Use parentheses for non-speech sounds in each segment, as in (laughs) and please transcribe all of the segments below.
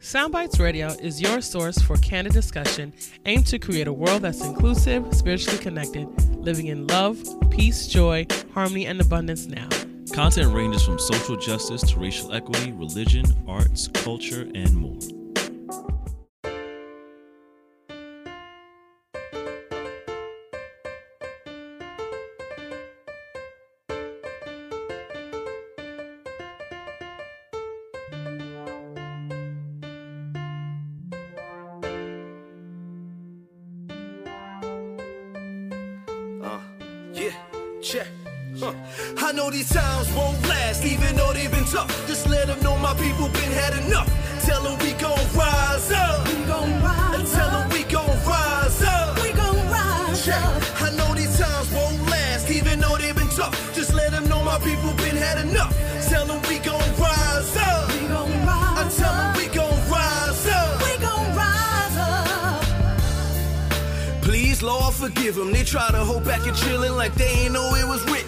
Soundbites Radio is your source for candid discussion aimed to create a world that's inclusive, spiritually connected, living in love, peace, joy, harmony, and abundance now. Content ranges from social justice to racial equity, religion, arts, culture, and more. Forgive them. They try to hold back and chillin' like they ain't know it was written.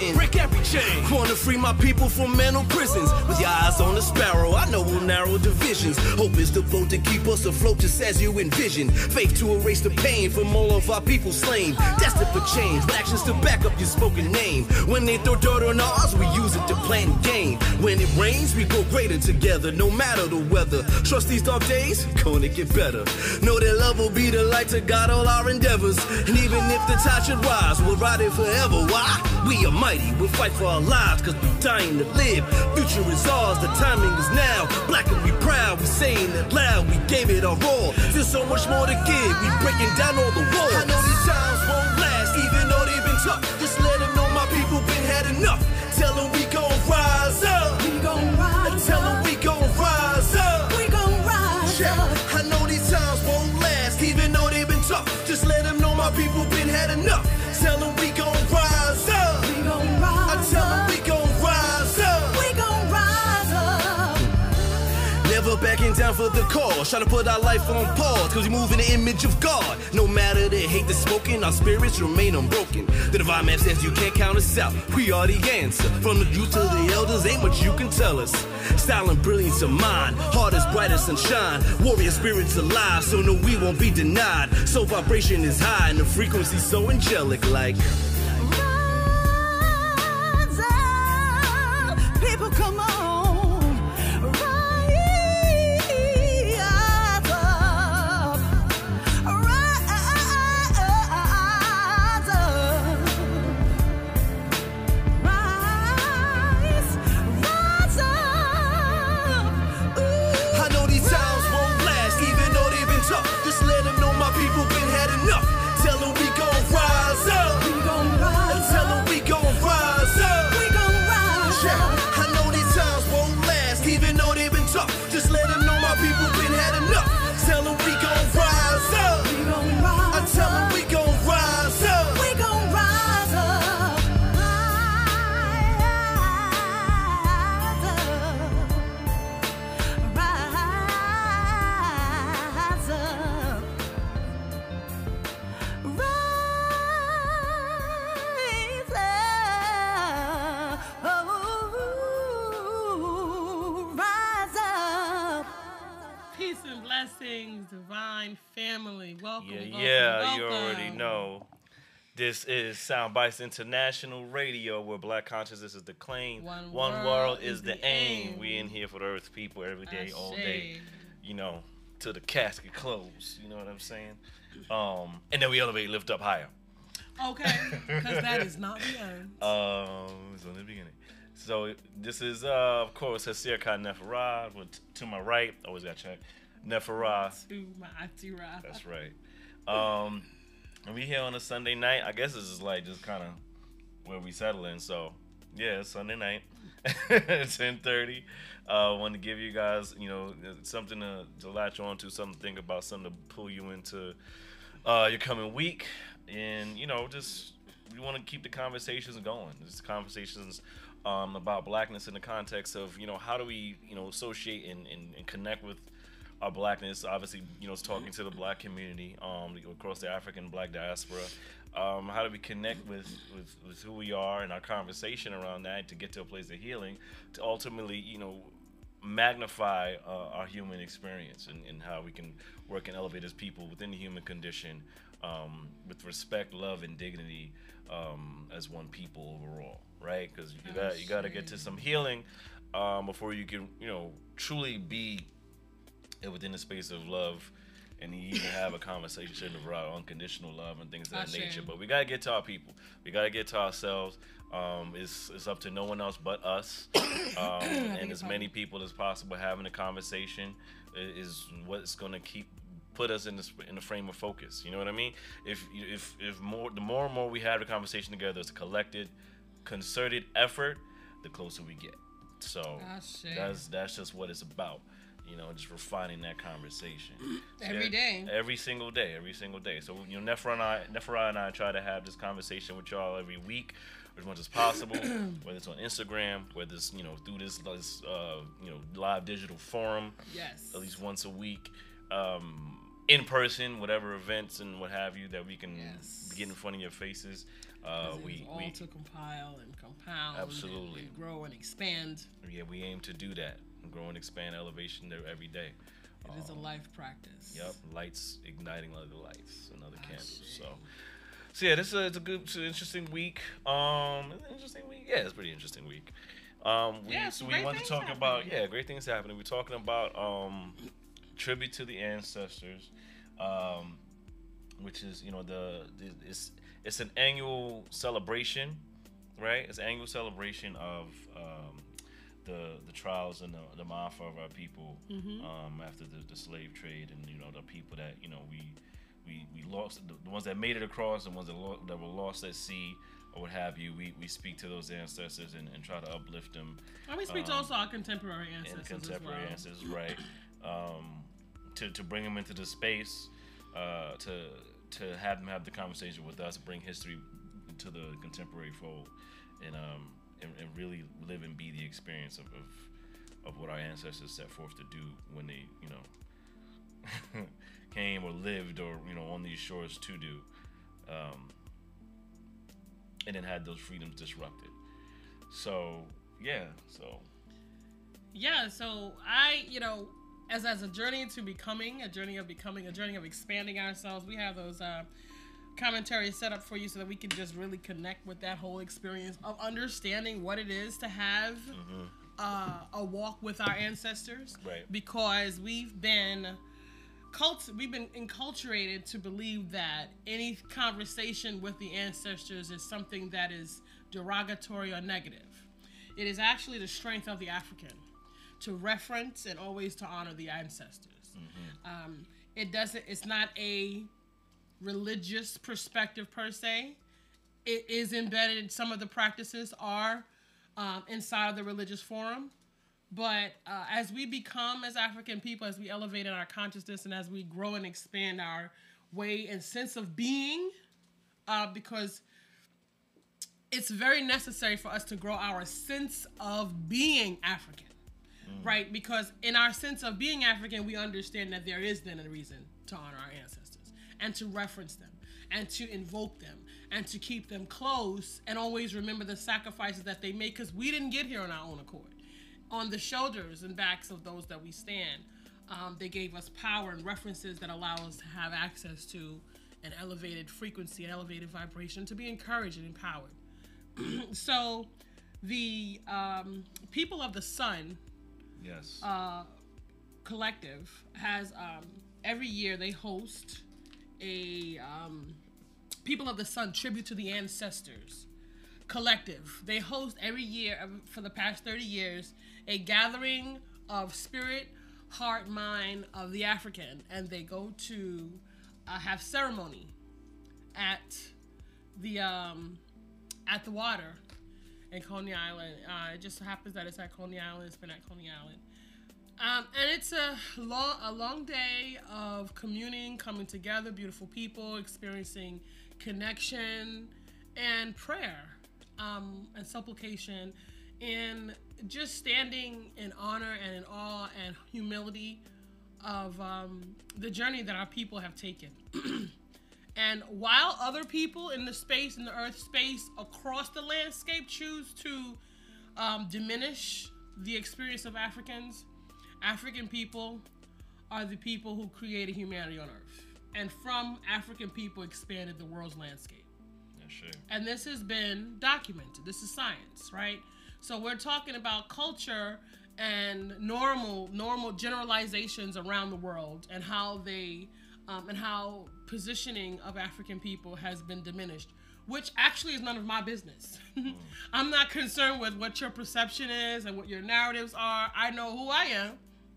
Chain. Wanna free my people from mental prisons. With your eyes on the sparrow, I know we'll narrow divisions. Hope is the boat to keep us afloat just as you envision. Faith to erase the pain from all of our people slain. Destined for change, with actions to back up your spoken name. When they throw dirt on ours, we use it to plant gain. When it rains, we grow greater together, no matter the weather. Trust these dark days, gonna get better. Know that love will be the light to guide all our endeavors. And even if the tide should rise, we'll ride it forever. Why? We are mighty, we'll fight for our lives, cause we dying to live. Future is ours, the timing is now. Black and we proud, we saying it loud, we gave it our all. There's so much more to give, we breaking down all the walls. I know these times won't last, even though they've been tough. Just let them know my people been had enough. Tell them we gon' rise up. Down for the cause. Trying to put our life on pause, cause we move in the image of God. No matter the hate that's spoken, our spirits remain unbroken. The divine man says you can't count us out. We are the answer. From the youth to the elders, ain't much you can tell us. Style and brilliance of mind, heart as bright as sunshine. Warrior spirits alive, so no, we won't be denied. So vibration is high and the frequency so angelic, like. This is Soundbites International Radio, where Black consciousness is the claim. One world, world is, is the, the aim. aim. We in here for the Earth people every day, all day. You know, till the casket close. You know what I'm saying? Um, and then we elevate, lift up higher. Okay, because that is not the end. (laughs) Um, so in the beginning. So this is, uh, of course, Hasir Khan. With to my right, always got to check. Neferah. to my Ra. That's right. Um, and we here on a Sunday night. I guess this is like just kind of where we settle in. So yeah, Sunday night, (laughs) ten thirty. Uh, want to give you guys, you know, something to, to latch on to, something to think about, something to pull you into uh, your coming week, and you know, just we want to keep the conversations going. Just conversations um, about blackness in the context of you know how do we you know associate and, and, and connect with our blackness. Obviously, you know, it's talking to the black community um, across the African black diaspora. Um, how do we connect with, with, with who we are and our conversation around that to get to a place of healing to ultimately, you know, magnify uh, our human experience and, and how we can work and elevate as people within the human condition um, with respect, love, and dignity um, as one people overall, right? Because you got you got to get to some healing um, before you can, you know, truly be within the space of love and you even have a conversation about unconditional love and things of that nature. But we gotta get to our people. We gotta get to ourselves. Um, it's, it's up to no one else but us, (coughs) um, and as many people as possible having a conversation is what's gonna keep put us in the in the frame of focus. You know what I mean? If if if more the more and more we have the conversation together, it's a collected, concerted effort, the closer we get. So that's that's just what it's about. You know, just refining that conversation (clears throat) Every day. every single day, every single day. So you know, Nefra and I, Nefra and I try to have this conversation with y'all every week, as much as possible. (clears throat) whether it's on Instagram, whether it's you know through this, this uh, you know live digital forum, Yes. at least once a week, um, in person, whatever events and what have you that we can Yes. get in front of your faces. Uh, we all we to compile and compound and- Absolutely. and grow and expand. yeah we aim to do that, grow and expand elevation there every day. It is a life practice. Yep, lights igniting other lights and other candles. So, so yeah, this is a, it's a good, it's an interesting week. Um, interesting week. Yeah, it's a pretty interesting week. Um, we, Yeah, so we want to talk about yeah, great things happening. We're talking about um, tribute to the ancestors, um, which is you know the, the it's it's an annual celebration, right? It's an annual celebration of um, the the trials and the, the maafa of our people Mm-hmm. um, after the, the slave trade and you know the people that you know we we, we lost the, the ones that made it across the ones that, lo- that were lost at sea or what have you we, we speak to those ancestors and, and try to uplift them And we speak to Um, also our contemporary and ancestors contemporary well. ancestors right um, to, to bring them into the space uh, to to have them have the conversation with us bring history to the contemporary fold and um and, and really live and be the experience of, of of what our ancestors set forth to do when they you know (laughs) came or lived or you know on these shores to do um, and then had those freedoms disrupted. So yeah so. Yeah, so I, you know, as as a journey to becoming, a journey of becoming, a journey of expanding ourselves, we have those uh, commentaries set up for you so that we can just really connect with that whole experience of understanding what it is to have uh, a walk with our ancestors. Right. Because we've been cult we've been enculturated to believe that any conversation with the ancestors is something that is derogatory or negative. It is actually the strength of the African to reference and always to honor the ancestors. Um, it doesn't. It's not a religious perspective per se. It is embedded. Some of the practices are um, inside of the religious forum, but uh, as we become as African people, as we elevate in our consciousness, and as we grow and expand our way and sense of being, uh, because it's very necessary for us to grow our sense of being African, right? Because in our sense of being African, we understand that there is then a reason to honor our ancestors and to reference them and to invoke them and to keep them close and always remember the sacrifices that they made because we didn't get here on our own accord. On the shoulders and backs of those that we stand, um, they gave us power and references that allow us to have access to an elevated frequency, an elevated vibration, to be encouraged and empowered (clears throat) so the um, people of the sun yes uh, collective has um, every year they host a um, people of the sun tribute to the ancestors collective they host every year uh, for the past 30 years a gathering of spirit heart mind of the african and they go to uh, have ceremony at the um, at the water in Coney Island. Uh, it just happens that it's at Coney Island. It's been at Coney Island. Um, and it's a long, a long day of communing, coming together, beautiful people, experiencing connection and prayer um, and supplication, and just standing in honor and in awe and humility of um, the journey that our people have taken. (clears throat) And while other people in the space, in the earth space, across the landscape choose to um, diminish the experience of Africans, African people are the people who created humanity on Earth, and from African people expanded the world's landscape. Yeah, sure. And this has been documented. This is science, right? So we're talking about culture and normal normal generalizations around the world and how they um, and how positioning of African people has been diminished, which actually is none of my business. (laughs) I'm not concerned with what your perception is and what your narratives are. I know who I am.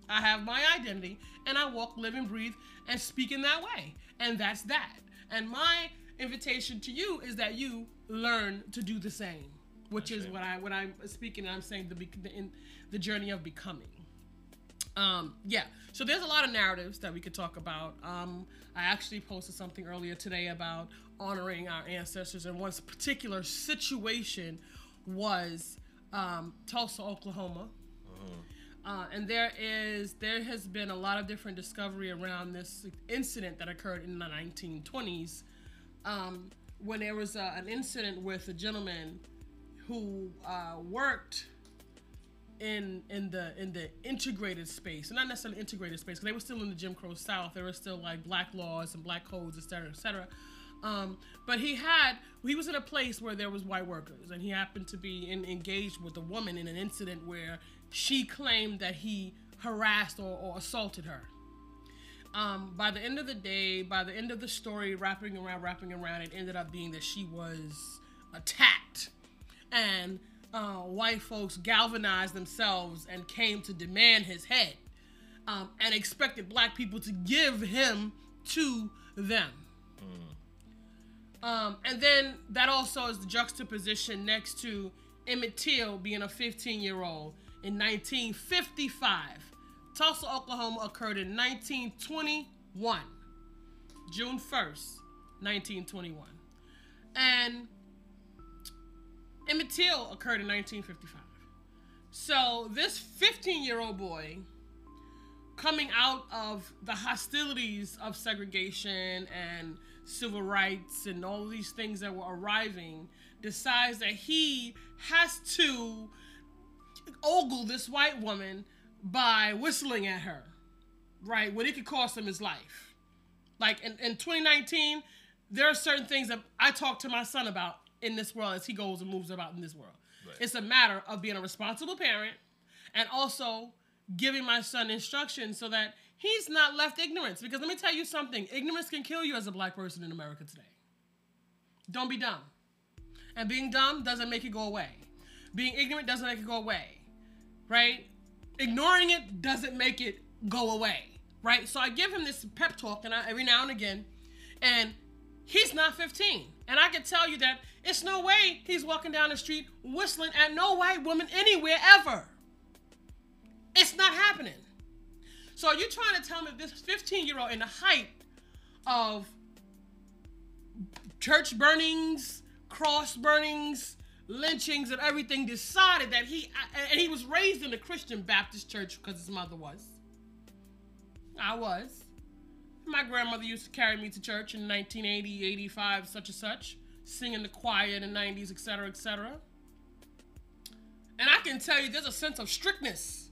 I have my identity, and I walk, live, and breathe, and speak in that way. And that's that. And my invitation to you is that you learn to do the same, which is Okay. what I what I'm speaking. and I'm saying the the, in, the journey of becoming. Um, yeah. So there's a lot of narratives that we could talk about. Um, I actually posted something earlier today about honoring our ancestors, and one particular situation was um, Tulsa, Oklahoma. Uh, and there is there has been a lot of different discovery around this incident that occurred in the 1920s um, when there was uh, an incident with a gentleman who uh, worked in in the in the integrated space, not necessarily integrated space, because they were still in the Jim Crow South. There were still like black laws and black codes, et cetera, et cetera. Um, but he had he was in a place where there was white workers, and he happened to be in, engaged with a woman in an incident where she claimed that he harassed or, or assaulted her. Um, by the end of the day, by the end of the story, wrapping around, wrapping around, it ended up being that she was attacked, and uh, white folks galvanized themselves and came to demand his head, um, and expected black people to give him to them. Um, and then that also is the juxtaposition next to Emmett Till being a 15 year old in 1955. Tulsa, Oklahoma occurred in 1921, June 1st, 1921. And Emmett Till occurred in 1955. So this 15 year old boy coming out of the hostilities of segregation and civil rights and all these things that were arriving decides that he has to ogle this white woman by whistling at her right when it could cost him his life like in, in 2019 there are certain things that i talk to my son about in this world as he goes and moves about in this world Right. it's a matter of being a responsible parent and also giving my son instructions so that he's not left ignorance. Because let me tell you something ignorance can kill you as a black person in America today. Don't be dumb. And being dumb doesn't make it go away. Being ignorant doesn't make it go away. Right? Ignoring it doesn't make it go away. Right? So I give him this pep talk and I, every now and again, and he's not 15. And I can tell you that it's no way he's walking down the street whistling at no white woman anywhere ever. It's not happening. So are you trying to tell me this 15 year old in the height of church burnings, cross burnings, lynchings, and everything decided that he and he was raised in a Christian Baptist church because his mother was. I was. My grandmother used to carry me to church in 1980, 85, such and such, singing the choir in the 90s, etc., etc. And I can tell you there's a sense of strictness.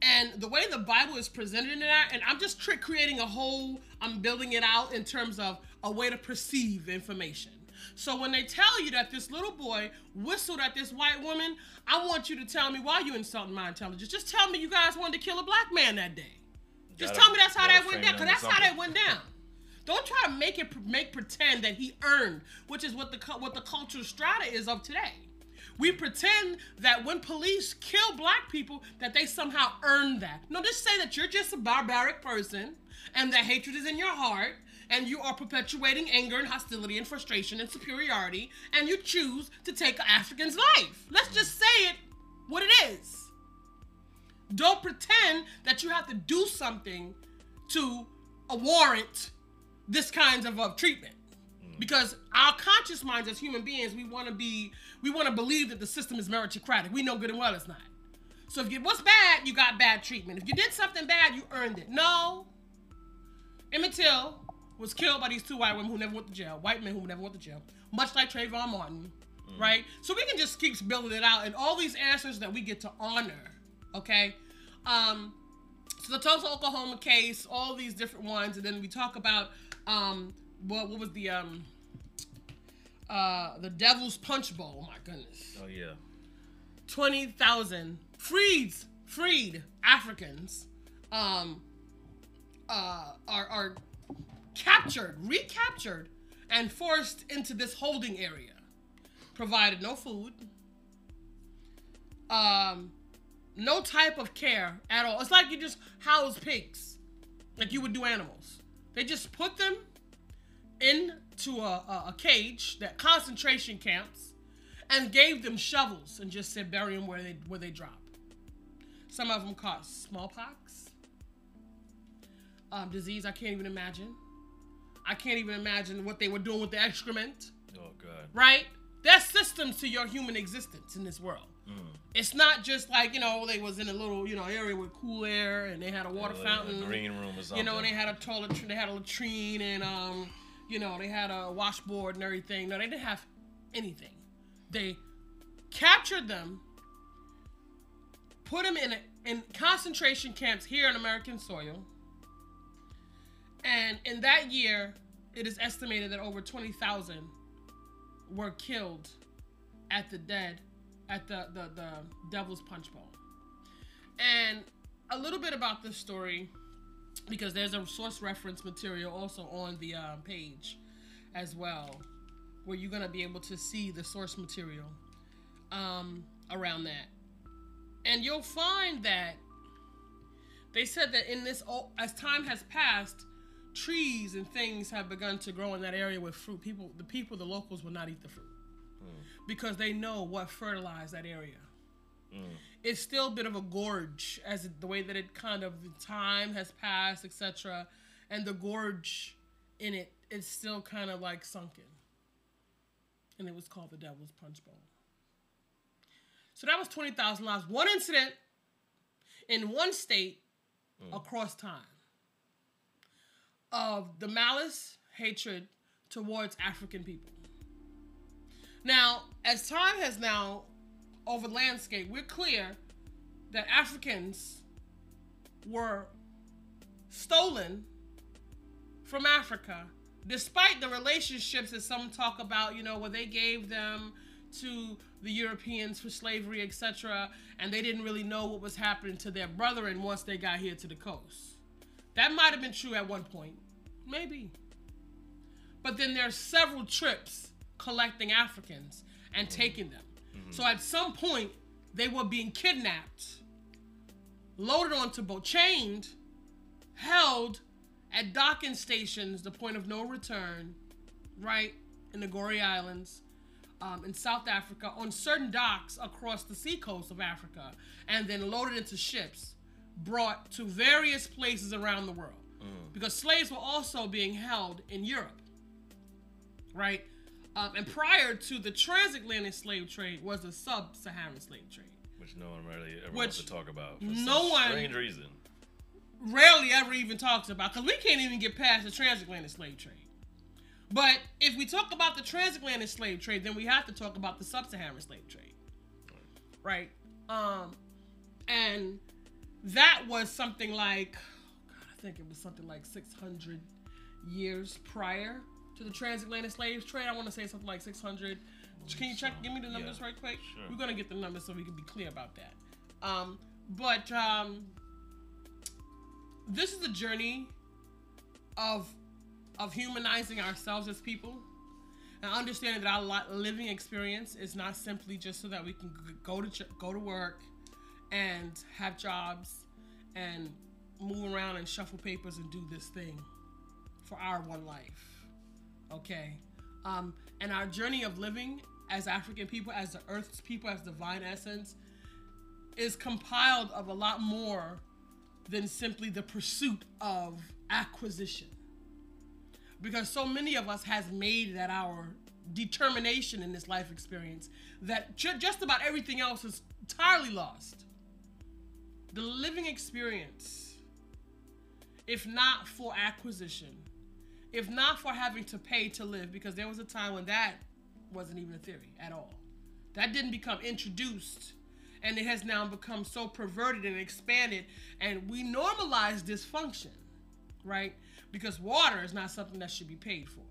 And the way the Bible is presented in that, and I'm just creating a whole, I'm building it out in terms of a way to perceive information. So when they tell you that this little boy whistled at this white woman, I want you to tell me why you insulting my intelligence. Just tell me you guys wanted to kill a black man that day. Just tell me that's how that went down, because that's how that went down. Don't try to make it make pretend that he earned, which is what the what the cultural strata is of today. We pretend that when police kill black people, that they somehow earned that. No, just say that you're just a barbaric person, and that hatred is in your heart, and you are perpetuating anger and hostility and frustration and superiority, and you choose to take an African's life. Let's just say it what it is. Don't pretend that you have to do something to warrant this kind of uh, treatment. Because our conscious minds as human beings, we want to be, we want to believe that the system is meritocratic. We know good and well it's not. So if you what's bad, you got bad treatment. If you did something bad, you earned it. No. Emmett Till was killed by these two white women who never went to jail, white men who never went to jail, much like Trayvon Martin, right? So we can just keep building it out, and all these answers that we get to honor, okay? Um, so the Tulsa, Oklahoma case, all these different ones, and then we talk about um, what what was the um, uh, the Devil's Punch Bowl? Oh my goodness, Oh yeah. twenty thousand freed freed Africans um, uh, are are captured, recaptured, and forced into this holding area. Provided no food, um, no type of care at all. It's like you just house pigs, like you would do animals. They just put them into a, a, a cage, that concentration camps, and gave them shovels and just said bury them where they where they drop. Some of them caught smallpox, um, disease I can't even imagine. I can't even imagine what they were doing with the excrement Oh god. right? There's systems to your human existence in this world. It's not just like you know they was in a little you know area with cool air and they had a water Like a fountain, green room or something. you know, and they had a toilet, they had a latrine and um, you know, they had a washboard and everything. No, they didn't have anything. They captured them, put them in in concentration camps here on American soil, and in that year, it is estimated that over twenty thousand were killed at the dead at the, the the Devil's Punch Bowl. And a little bit about this story because there's a source reference material also on the uh, page as well where you're going to be able to see the source material um, around that and you'll find that they said that in this as time has passed trees and things have begun to grow in that area with fruit. People the people the locals will not eat the fruit mm. because they know what fertilized that area. Mm. It's still a bit of a gorge as the way that it kind of time has passed etc and the gorge in it it's still kind of like sunken. And it was called the devil's punch bowl. So that was 20000 lives one incident in one state mm. across time of the malice hatred towards african people now as time has now over the landscape, we're clear that Africans were stolen from Africa, despite the relationships that some talk about, you know, where they gave them to the Europeans for slavery, etc., and they didn't really know what was happening to their brethren once they got here to the coast. That might have been true at one point, maybe. But then there's several trips collecting Africans and taking them. So at some point, they were being kidnapped, loaded onto boat, chained, held at docking stations, the point of no return, right in the Goree Islands, um, in South Africa, on certain docks across the seacoast of Africa, and then loaded into ships, brought to various places around the world. Because slaves were also being held in Europe, right? Um, and prior to the transatlantic slave trade was the sub-Saharan slave trade. Which no one really ever wants to talk about. For no one- strange reason. rarely ever even talks about because we can't even get past the transatlantic slave trade. But if we talk about the transatlantic slave trade, then we have to talk about the sub-Saharan slave trade, right? Um, and that was something like, God, I think it was something like 600 years prior to the transatlantic slave trade. I want to say something like 600. Can you check? Give me the numbers Yeah, right quick. sure. We're gonna get the numbers so we can be clear about that. Um, but um, this is a journey of of humanizing ourselves as people and understanding that our living experience is not simply just so that we can go to ch- go to work and have jobs and move around and shuffle papers and do this thing for our one life okay? Um, and our journey of living as african people as the earth's people as divine essence is compiled of a lot more than simply the pursuit of acquisition. Because so many of us has made that our determination in this life experience that ju- just about everything else is entirely lost the living experience if not for acquisition if not for having to pay to live because there was a time when that wasn't even a theory at all that didn't become introduced and it has now become so perverted and expanded, and we normalize dysfunction, right? Because water is not something that should be paid for.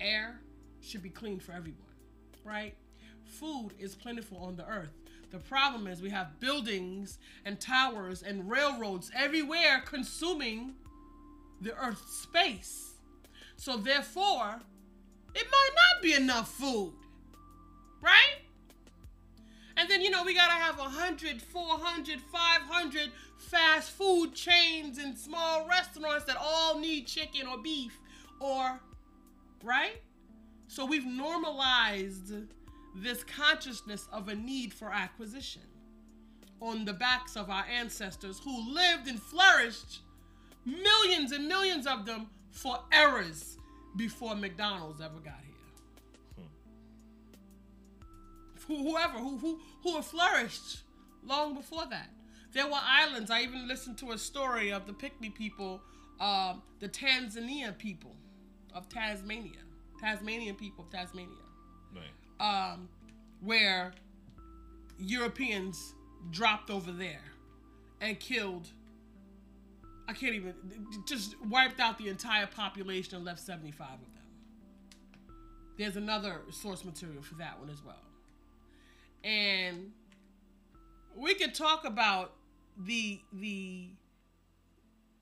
Air should be clean for everyone, right? Food is plentiful on the earth. The problem is we have buildings and towers and railroads everywhere consuming the earth's space. So therefore, it might not be enough food, right? And then, you know, we gotta have 100, 400, 500 fast food chains and small restaurants that all need chicken or beef or, right? So we've normalized this consciousness of a need for acquisition on the backs of our ancestors who lived and flourished, millions and millions of them, for eras before McDonald's ever got here. Who Whoever who who who have flourished long before that. There were islands. I even listened to a story of the Pygmy people, um, the Tanzania people of Tasmania, Tasmanian people of Tasmania. Um, where Europeans dropped over there and killed. I can't even just wiped out the entire population and left 75 of them. There's another source material for that one as well. And we could talk about the the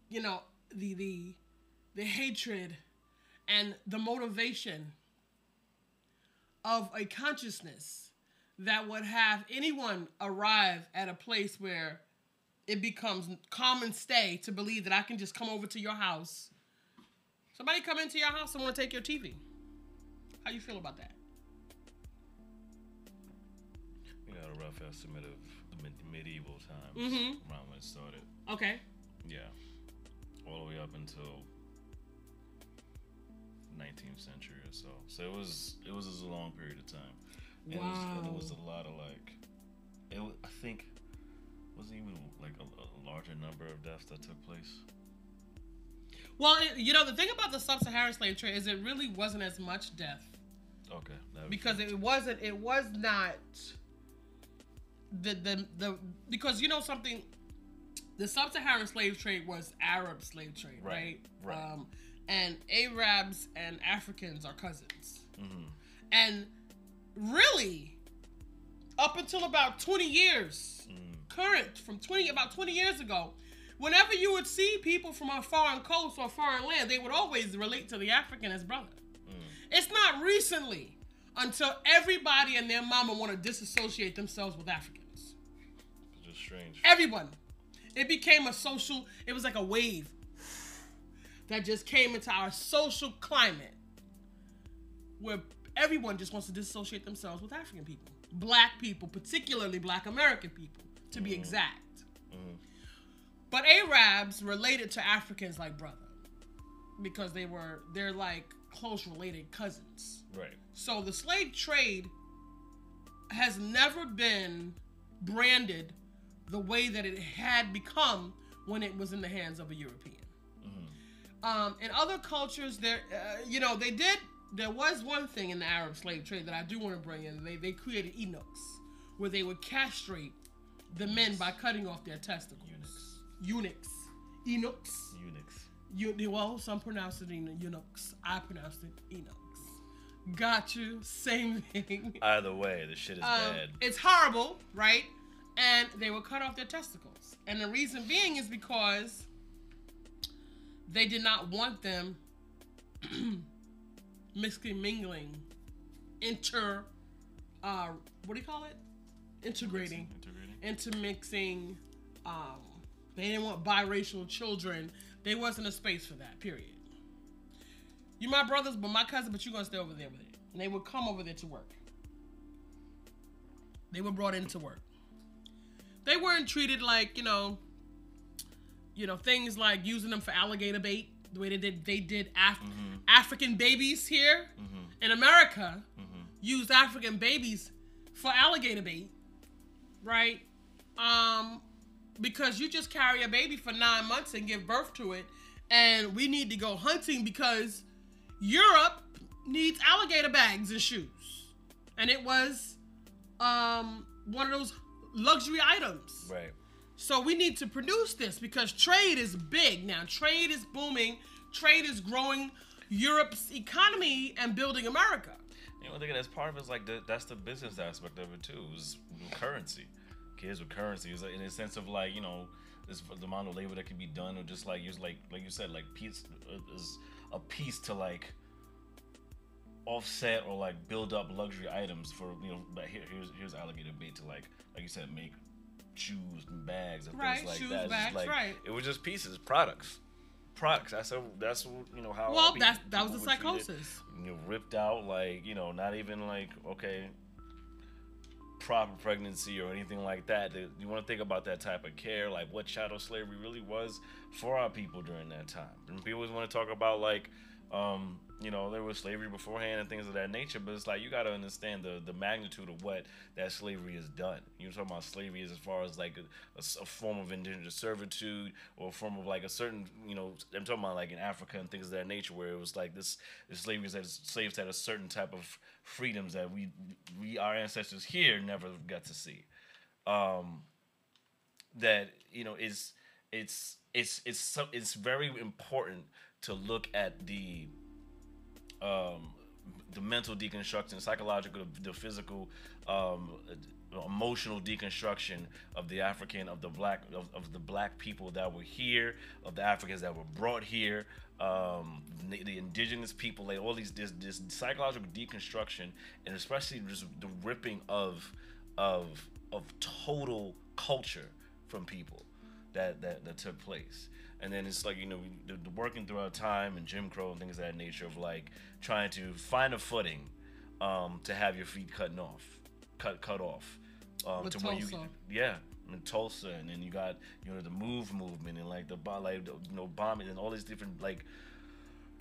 you know the the the hatred and the motivation of a consciousness that would have anyone arrive at a place where it becomes common stay to believe that I can just come over to your house. Somebody come into your house and want to take your TV. How you feel about that? We got a rough estimate of the mid- medieval times Mhm. around when it started. Okay. Yeah. All the way up until 19th century or so. So it was it was a long period of time. And it was, and it was a lot of like it wa- I think wasn't even like a, a larger number of deaths that took place. Well, it, you know the thing about the sub-Saharan slave trade is it really wasn't as much death Okay. Because it wasn't. It was not. The the the because you know something. The sub-Saharan slave trade was Arab slave trade, right? Right, right. Um, and Arabs and Africans are cousins. Mhm. And really, up until about 20 years, current from 20 about 20 years ago, whenever you would see people from a foreign coast or foreign land, they would always relate to the African as brother. It's not recently until everybody and their mama want to disassociate themselves with Africans. It's just strange. Everyone. It became a social, it was like a wave that just came into our social climate where everyone just wants to dissociate themselves with African people. Black people, particularly black American people, to be mm. exact. Mm. But Arabs related to Africans like brother because they were, they're like close related cousins. Right. So the slave trade has never been branded the way that it had become when it was in the hands of a European. Um, in other cultures, there, uh, you know, they did. There was one thing in the Arab slave trade that I do want to bring in. They they created eunuchs, where they would castrate the men by cutting off their testicles. Eunuchs. Eunuchs. Eunuchs. You, well, some pronounce it in eunuchs. I pronounced it eunuchs. Got you. Same thing. Either way, the shit is Um, bad. it's horrible, right? And they would cut off their testicles. And the reason being is because they did not want them (clears throat) mixing, mingling, inter, uh, what do you call it? Integrating, Integrating. intermixing. Um, they didn't want biracial children. There wasn't a space for that. Period. You're my brothers, but my cousin, but you're gonna stay over there with it. And they would come over there to work. They were brought in to work. They weren't treated like you know, you know things like using them for alligator bait. The way they did, they did Af- African babies here in America used African babies for alligator bait, right? Um, because you just carry a baby for nine months and give birth to it, and we need to go hunting because Europe needs alligator bags and shoes, and it was um one of those luxury items. Right. So we need to produce this because trade is big now. Trade is booming. Trade is growing Europe's economy and building America. You know, I think that's part of it is like the, that's the business aspect of it too. Is currency. Kids with currency is in a sense of like you know this the amount of labor that can be done or just like use like like you said like piece uh, is a piece to like offset or like build up luxury items for you know but here, here's here's alligator bait to like like you said make shoes and bags and Right, things like shoes, that. Bags, like, right. It was just pieces, products, products. That's a, that's you know how. Well, that's that was the treated. psychosis. You know, ripped out like you know, not even like okay, proper pregnancy or anything like that. That- You want to think about that type of care, like what chattel slavery really was for our people during that time. And people always want to talk about like, um, you know, there was slavery beforehand and things of that nature. But it's like you got to understand the the magnitude of what that slavery has done. You're talking about slavery as far as like a form of indentured servitude or a form of like a certain, you know, I'm talking about like in Africa and things of that nature, where it was like this, this slavery that slaves had a certain type of freedoms that we we our ancestors here never got to see. Um, that you know is it's it's it's so it's very important to look at the um the mental deconstruction psychological the physical um emotional deconstruction of the african of the black of, of the black people that were here of the africans that were brought here um the, the indigenous people like all these this, this psychological deconstruction and especially just the ripping of of of total culture from people that that, that took place. And then it's like you know the, the working throughout time and jim crow and things of that nature of like trying to find a footing um, to have your feet cut off cut cut off um, to where you yeah in Tulsa. And then you got you know the move movement and like the like the, you know bombing and all these different like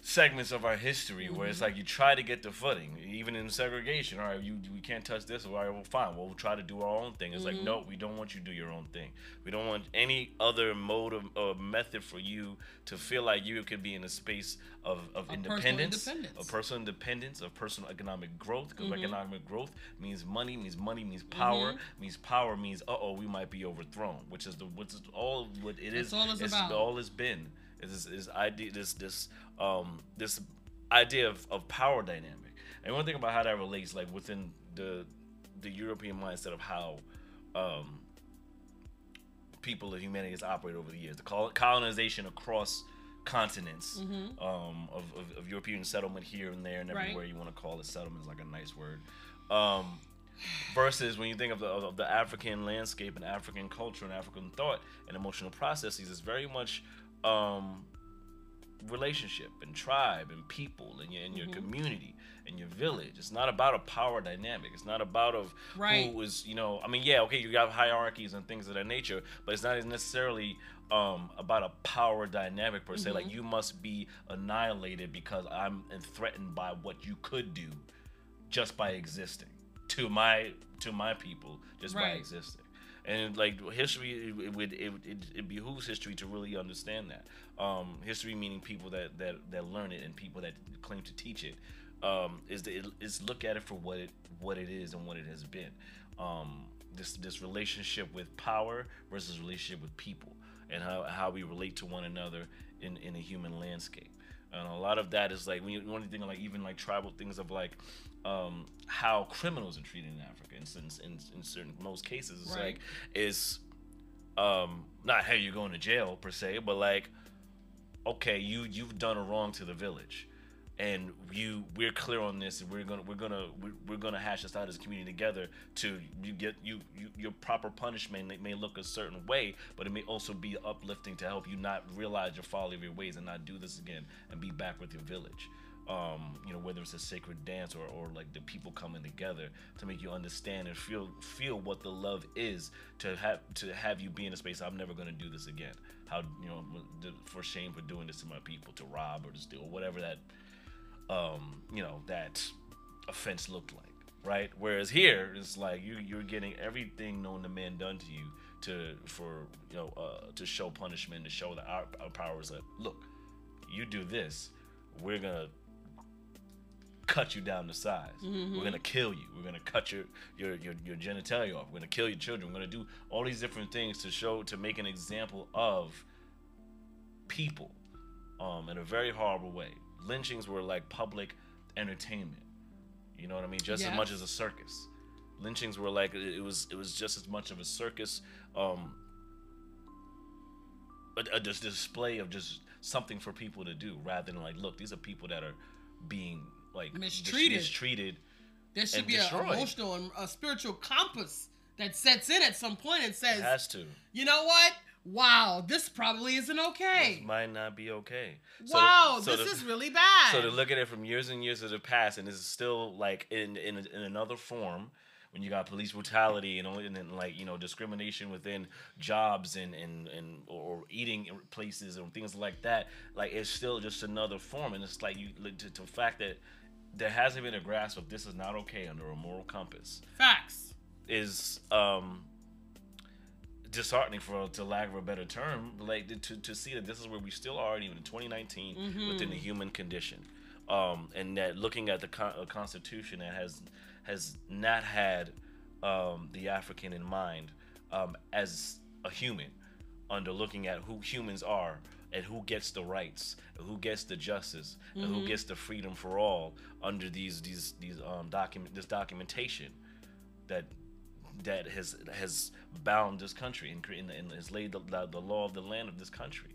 segments of our history where it's mm-hmm. like you try to get the footing, even in segregation. All right, you we can't touch this. All right, well, fine. Well, we'll try to do our own thing. It's like mm-hmm. no, we don't want you to do your own thing. We don't want any other mode of or method for you to feel like you could be in a space of, of personal independence, independence. of personal independence, of personal economic growth. Because mm-hmm. economic growth means money, means money, means power, means power means uh oh, we might be overthrown. Which is the which is all what it is. That's all it's about. all it's been is this idea this this um this idea of, of power dynamic and one thing about how that relates like within the the european mindset of how um people of humanity has operated over the years the colonization across continents um of, of, of european settlement here and there and Mm-hmm. Right. everywhere you want to call it settlement is like a nice word um versus when you think of the, of the African landscape and African culture and African thought and emotional processes, it's very much um, relationship and tribe and people and your, and your community and your village. It's not about a power dynamic. It's not about of Right. who is you know. I mean, yeah, okay, you have hierarchies and things of that nature, but it's not necessarily um, about a power dynamic per se. Like you must be annihilated because I'm threatened by what you could do just by existing to my to my people just by existing and like history it, it would it, it, it behooves history to really understand that. Um history meaning people that that that learn it and people that claim to teach it um is to, is look at it for what it what it is and what it has been. Um this this relationship with power versus relationship with people and how, how we relate to one another in in a human landscape and a lot of that is like when you want to think of like even like tribal things of like um, how criminals are treated in Africa. In, in, in certain most cases, it's Right. like is um, not hey you're going to jail per se, but like okay you you've done a wrong to the village. And you, we're clear on this, and we're gonna, we're gonna, we're, we're gonna hash this out as a community together. To you get you, you, your proper punishment may, may look a certain way, but it may also be uplifting to help you not realize your folly of your ways and not do this again and be back with your village um, you know, whether it's a sacred dance or, or like the people coming together to make you understand and feel feel what the love is to have to have you be in a space. I'm never gonna do this again. How you know for shame for doing this to my people, to rob or to steal, or whatever that um, you know that offense looked like, right? Whereas here it's like you you're getting everything known to man done to you to for you know uh, to show punishment to show that our, our powers that look you do this we're gonna cut you down to size. We're gonna kill you. We're gonna cut your your your, your genitalia off. We're gonna kill your children. We're gonna do all these different things to show to make an example of people um, in a very horrible way. Lynchings were like public entertainment. You know what I mean? Just as much as a circus. Lynchings were like it was it was just as much of a circus, um, a, a dis- display of just something for people to do, rather than like, look, these are people that are being like mis- Mistreated. mistreated. There should be an destroyed. emotional and a spiritual compass that sets in at some point and says, It has to. you know what? Wow, this probably isn't okay. This might not be okay. So- Wow, so this the- is (laughs) really bad. So to look at it from years and years of the past, and it's still like in in, in another form when you got police brutality and only and then like you know discrimination within jobs and and and or eating places and things like that. Like it's still just another form, and it's like you to, to the fact that there hasn't been a grasp of this is not okay under a moral compass Facts. is um disheartening for to lack of a better term like to, to see that this is where we still are even in 2019 within the human condition. Um and that looking at the con- constitution that has has not had um the african in mind um as a human under looking at who humans are and who gets the rights who gets the justice and who gets the freedom for all under these these these um document this documentation that that has has bound this country and, and, and has laid the, the, the law of the land of this country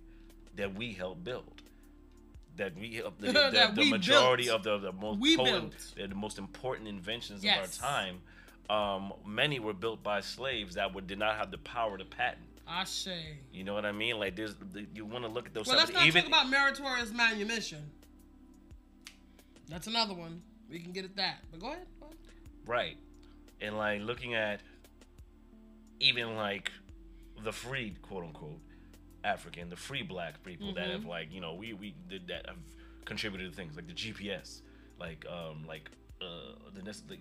that we helped build that we helped the, (laughs) the, That the we majority built. of the, the most potent, the most important inventions Yes. of our time um, many were built by slaves that would, did not have the power to patent Ashe. you know what I mean? Like, there's the, you want to look at those. Well, let's not even talk about meritorious manumission. That's another one. We can get at that. But go ahead. Go ahead. right, and like looking at even like the free quote unquote African, the free black people that Mm-hmm. have like you know we we did that have contributed to things like the GPS, like um like uh the, the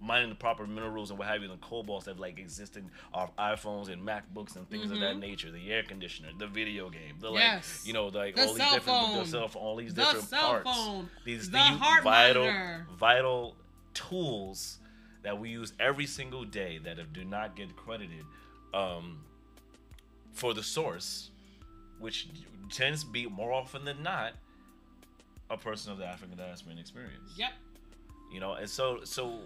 mining the proper minerals and what have you, the cobalt that like exist in our iPhones and MacBooks and things of that nature, the air conditioner, the video game, the like Mm-hmm. Yes. you know like The all these different the cell phone, all these The different parts, phone. these The these vital monitor. vital tools that we use every single day that do not get credited um, for the source, which tends to be more often than not a person of the African diaspora experience. Yep. You know, and so so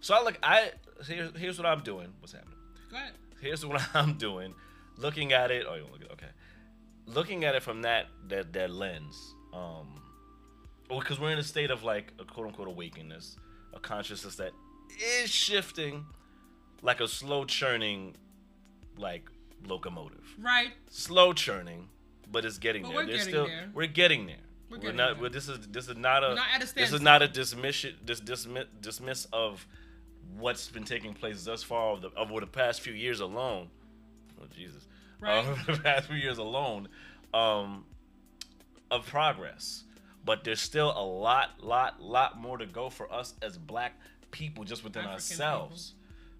so I like I here, here's what I'm doing. What's happening? Go ahead. here's what (laughs) I'm doing. Looking at it, oh, you look at okay. Looking at it from that that that lens, um, because we're in a state of like a quote unquote awakeness, a consciousness that is shifting, like a slow churning, like locomotive. Right. Slow churning, but it's getting But there. we're getting still there. we're getting there. We're We're, not. there. We're, this is this is not a We're not at a this is not a dismission this dismiss dismiss of what's been taking place thus far of the, over the past few years alone. Oh Jesus! Right. Um, (laughs) the past few years alone, um, of progress, but there's still a lot, lot, lot more to go for us as Black people, just within African ourselves.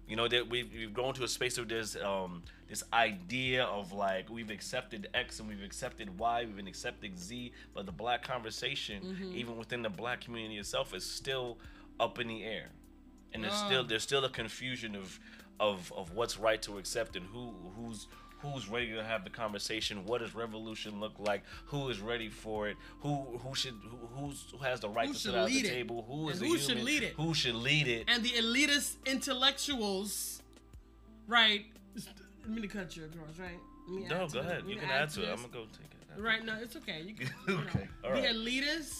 You know that we've, we've gone to a space of this um this idea of like we've accepted X and we've accepted Y, we've been accepting Z, but the black conversation, Mm-hmm. even within the black community itself, is still up in the air, and there's still there's still a confusion of of of what's right to accept and who who's who's ready to have the conversation what does revolution look like who is ready for it who who should who, who's who has the right Who to sit at the it? table who is And who should human, lead it? who should lead it And the elitist intellectuals, right? Let me cut you across, right? No go ahead you can add to it this. i'm gonna go take it Right, no, it's okay. You can. (laughs) You know, Okay, all the elitist,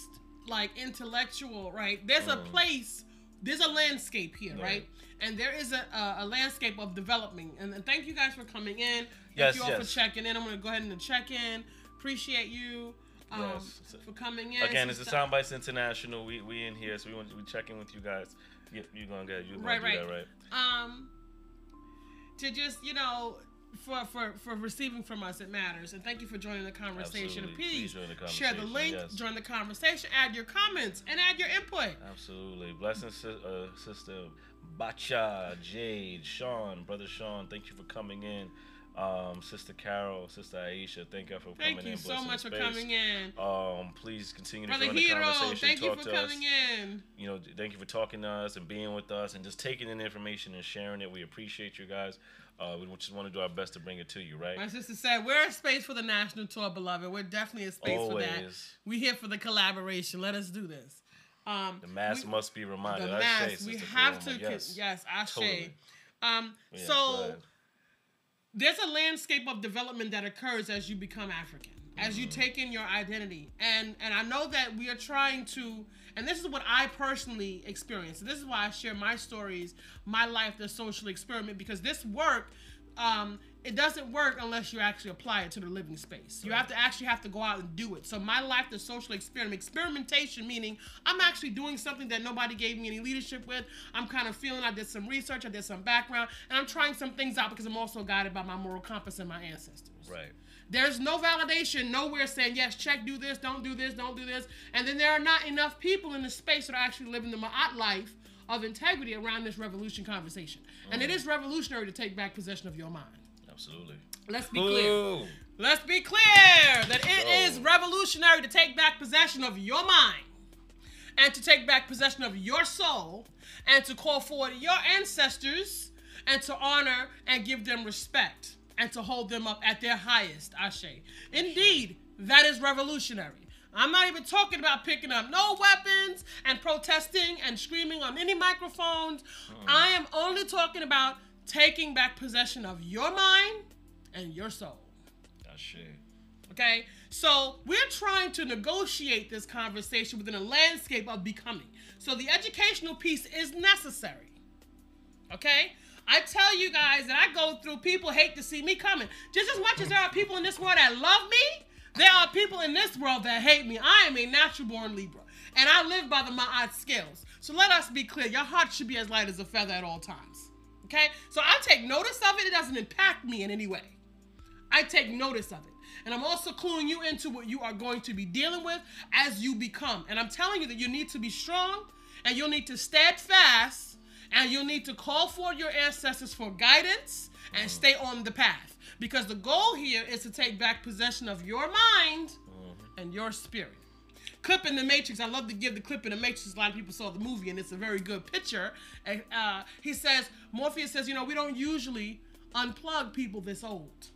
like intellectual, right? There's a Mm. place, there's a landscape here, right? Right. And there is a, a, a landscape of development. And, thank you guys for coming in. Thank Yes, you all yes. for checking in. I'm gonna go ahead and check in. Appreciate you um, Yes. for coming in. again it's the Soundbites International we we in here so we want to be checking with you guys you, you gonna get you Right, right. that right um to just you know for for for receiving from us it matters and thank you for joining the conversation Absolutely. please, Please join the share the link yes. join the conversation add your comments and add your input Absolutely. Blessings, uh, sister Bacha, Jade, Sean, brother Sean. Thank you for coming in. Um, Sister Carol, Sister Aisha, thank you for Thank coming you in. so much for space. coming in. Um, please continue to Brother join the conversation. thank you for to us. coming in. You know, thank you for talking to us and being with us and just taking in information and sharing it. We appreciate you guys. Uh, we just want to do our best to bring it to you, right? My sister said, We're a space for the national tour, beloved. We're definitely a space for that. Always. We here for the collaboration. Let us do this. Um, The mass we- must be reminded. the mass. We have to. Paloma, Yes. Yes, Ashe. Totally. Um, Yeah, so there's a landscape of development that occurs as you become African, as you take in your identity, and and I know that we are trying to, and this is what I personally experienced. This is why I share my stories, my life, the social experiment, because this work. Um, it doesn't work unless you actually apply it to the living space. You have to actually have to go out and do it. So my life, the social experiment, experimentation, meaning I'm actually doing something that nobody gave me any leadership with. I'm kind of feeling. I did some research. I did some background, and I'm trying some things out because I'm also guided by my moral compass and my ancestors. Right. There's no validation nowhere saying yes, check, do this, don't do this, don't do this, and then there are not enough people in the space that are actually living the Ma'at life of integrity around this revolution conversation. And it mm. is revolutionary to take back possession of your mind. Absolutely. Let's be clear. Ooh. Let's be clear that it Go. is revolutionary to take back possession of your mind and to take back possession of your soul and to call forward your ancestors and to honor and give them respect and to hold them up at their highest, Ashe. Indeed, that is revolutionary. I'm not even talking about picking up no weapons and protesting and screaming on any microphones. Hmm. I am only talking about taking back possession of your mind and your soul. Ashe. Okay? So we're trying to negotiate this conversation within a landscape of becoming. So the educational piece is necessary. Okay? I tell you guys that I go through, people hate to see me coming. Just as much as there are people in this world that love me, there are people in this world that hate me. I am a natural born Libra. And I live by the Ma'at scales. So let us be clear. Your heart should be as light as a feather at all times. Okay? So I take notice of it. It doesn't impact me in any way. I take notice of it. And I'm also cluing you into what you are going to be dealing with as you become. And I'm telling you that you need to be strong and you'll need to steadfast and you'll need to call for your ancestors for guidance and stay on the path. Because the goal here is to take back possession of your mind and your spirit. Clip in the Matrix. I love to give the clip in the Matrix. A lot of people saw the movie, and it's a very good picture. And, Uh, he says, Morpheus says, you know, we don't usually unplug people this old,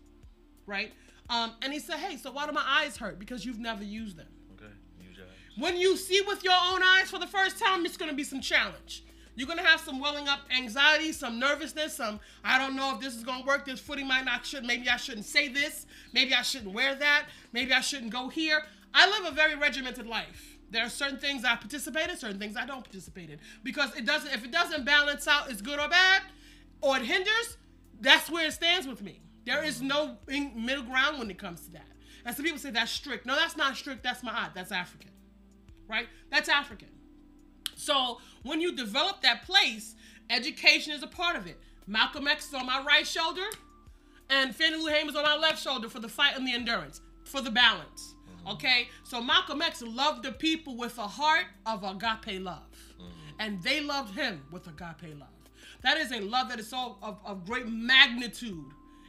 right? Um, and he said, hey, so why do my eyes hurt? Because you've never used them. Okay. Use your eyes. When you see with your own eyes for the first time, it's going to be some challenge. You're to have some welling up anxiety, some nervousness, some, I don't know if this is to work. This footing might not should. Maybe I shouldn't say this. Maybe I shouldn't wear that. Maybe I shouldn't go here. I live a very regimented life. There are certain things I participate in, certain things I don't participate in. Because it doesn't, if it doesn't balance out, it's good or bad, or it hinders, that's where it stands with me. There is no middle ground when it comes to that. And some people say that's strict. No, that's not strict. That's my art. That's African right? That's African. So when you develop that place, education is a part of it. Malcolm X is on my right shoulder, and Fannie Lou Hamer is on my left shoulder for the fight and the endurance, for the balance. Mm-hmm. Okay, so Malcolm X loved the people with a heart of agape love, mm-hmm. and they loved him with agape love. That is a love that is so of, of great magnitude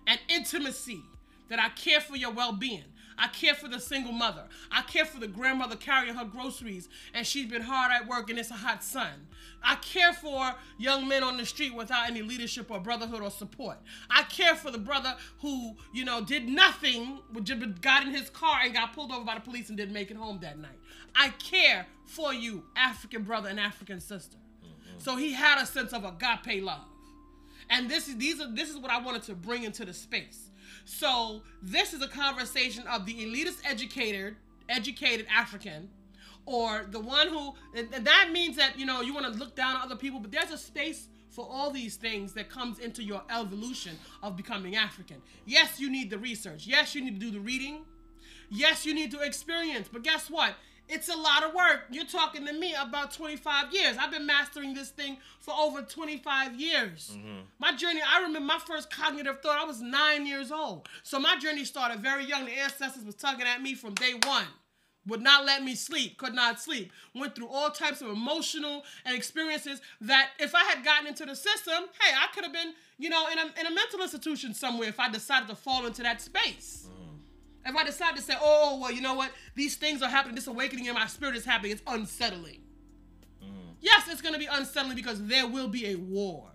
and intimacy that I care for your well-being. I care for the single mother. I care for the grandmother carrying her groceries and she's been hard at work and it's a hot sun. I care for young men on the street without any leadership or brotherhood or support. I care for the brother who, you know, did nothing, just got in his car and got pulled over by the police and didn't make it home that night. I care for you, African brother and African sister. Mm-hmm. So he had a sense of agape love. And this is these are this is what I wanted to bring into the space. So this is a conversation of the elitist educated educated African or the one who and that means that you know you want to look down on other people, but there's a space for all these things that comes into your evolution of becoming African. Yes, you need the research. Yes, you need to do the reading. Yes, you need to experience. But guess what? It's a lot of work. You're talking to me about 25 years. I've been mastering this thing for over 25 years. Mm-hmm. My journey, I remember my first cognitive thought, I was nine years old. So my journey started very young. The ancestors was tugging at me from day one. would not let me sleep, could not sleep. Went through all types of emotional and experiences that if I had gotten into the system, hey, I could have been, you know, in a, in a mental institution somewhere if I decided to fall into that space. Mm-hmm. If I decide to say, oh, well, you know what? These things are happening. This awakening in my spirit is happening. It's unsettling. Mm. Yes, it's going to be unsettling because there will be a war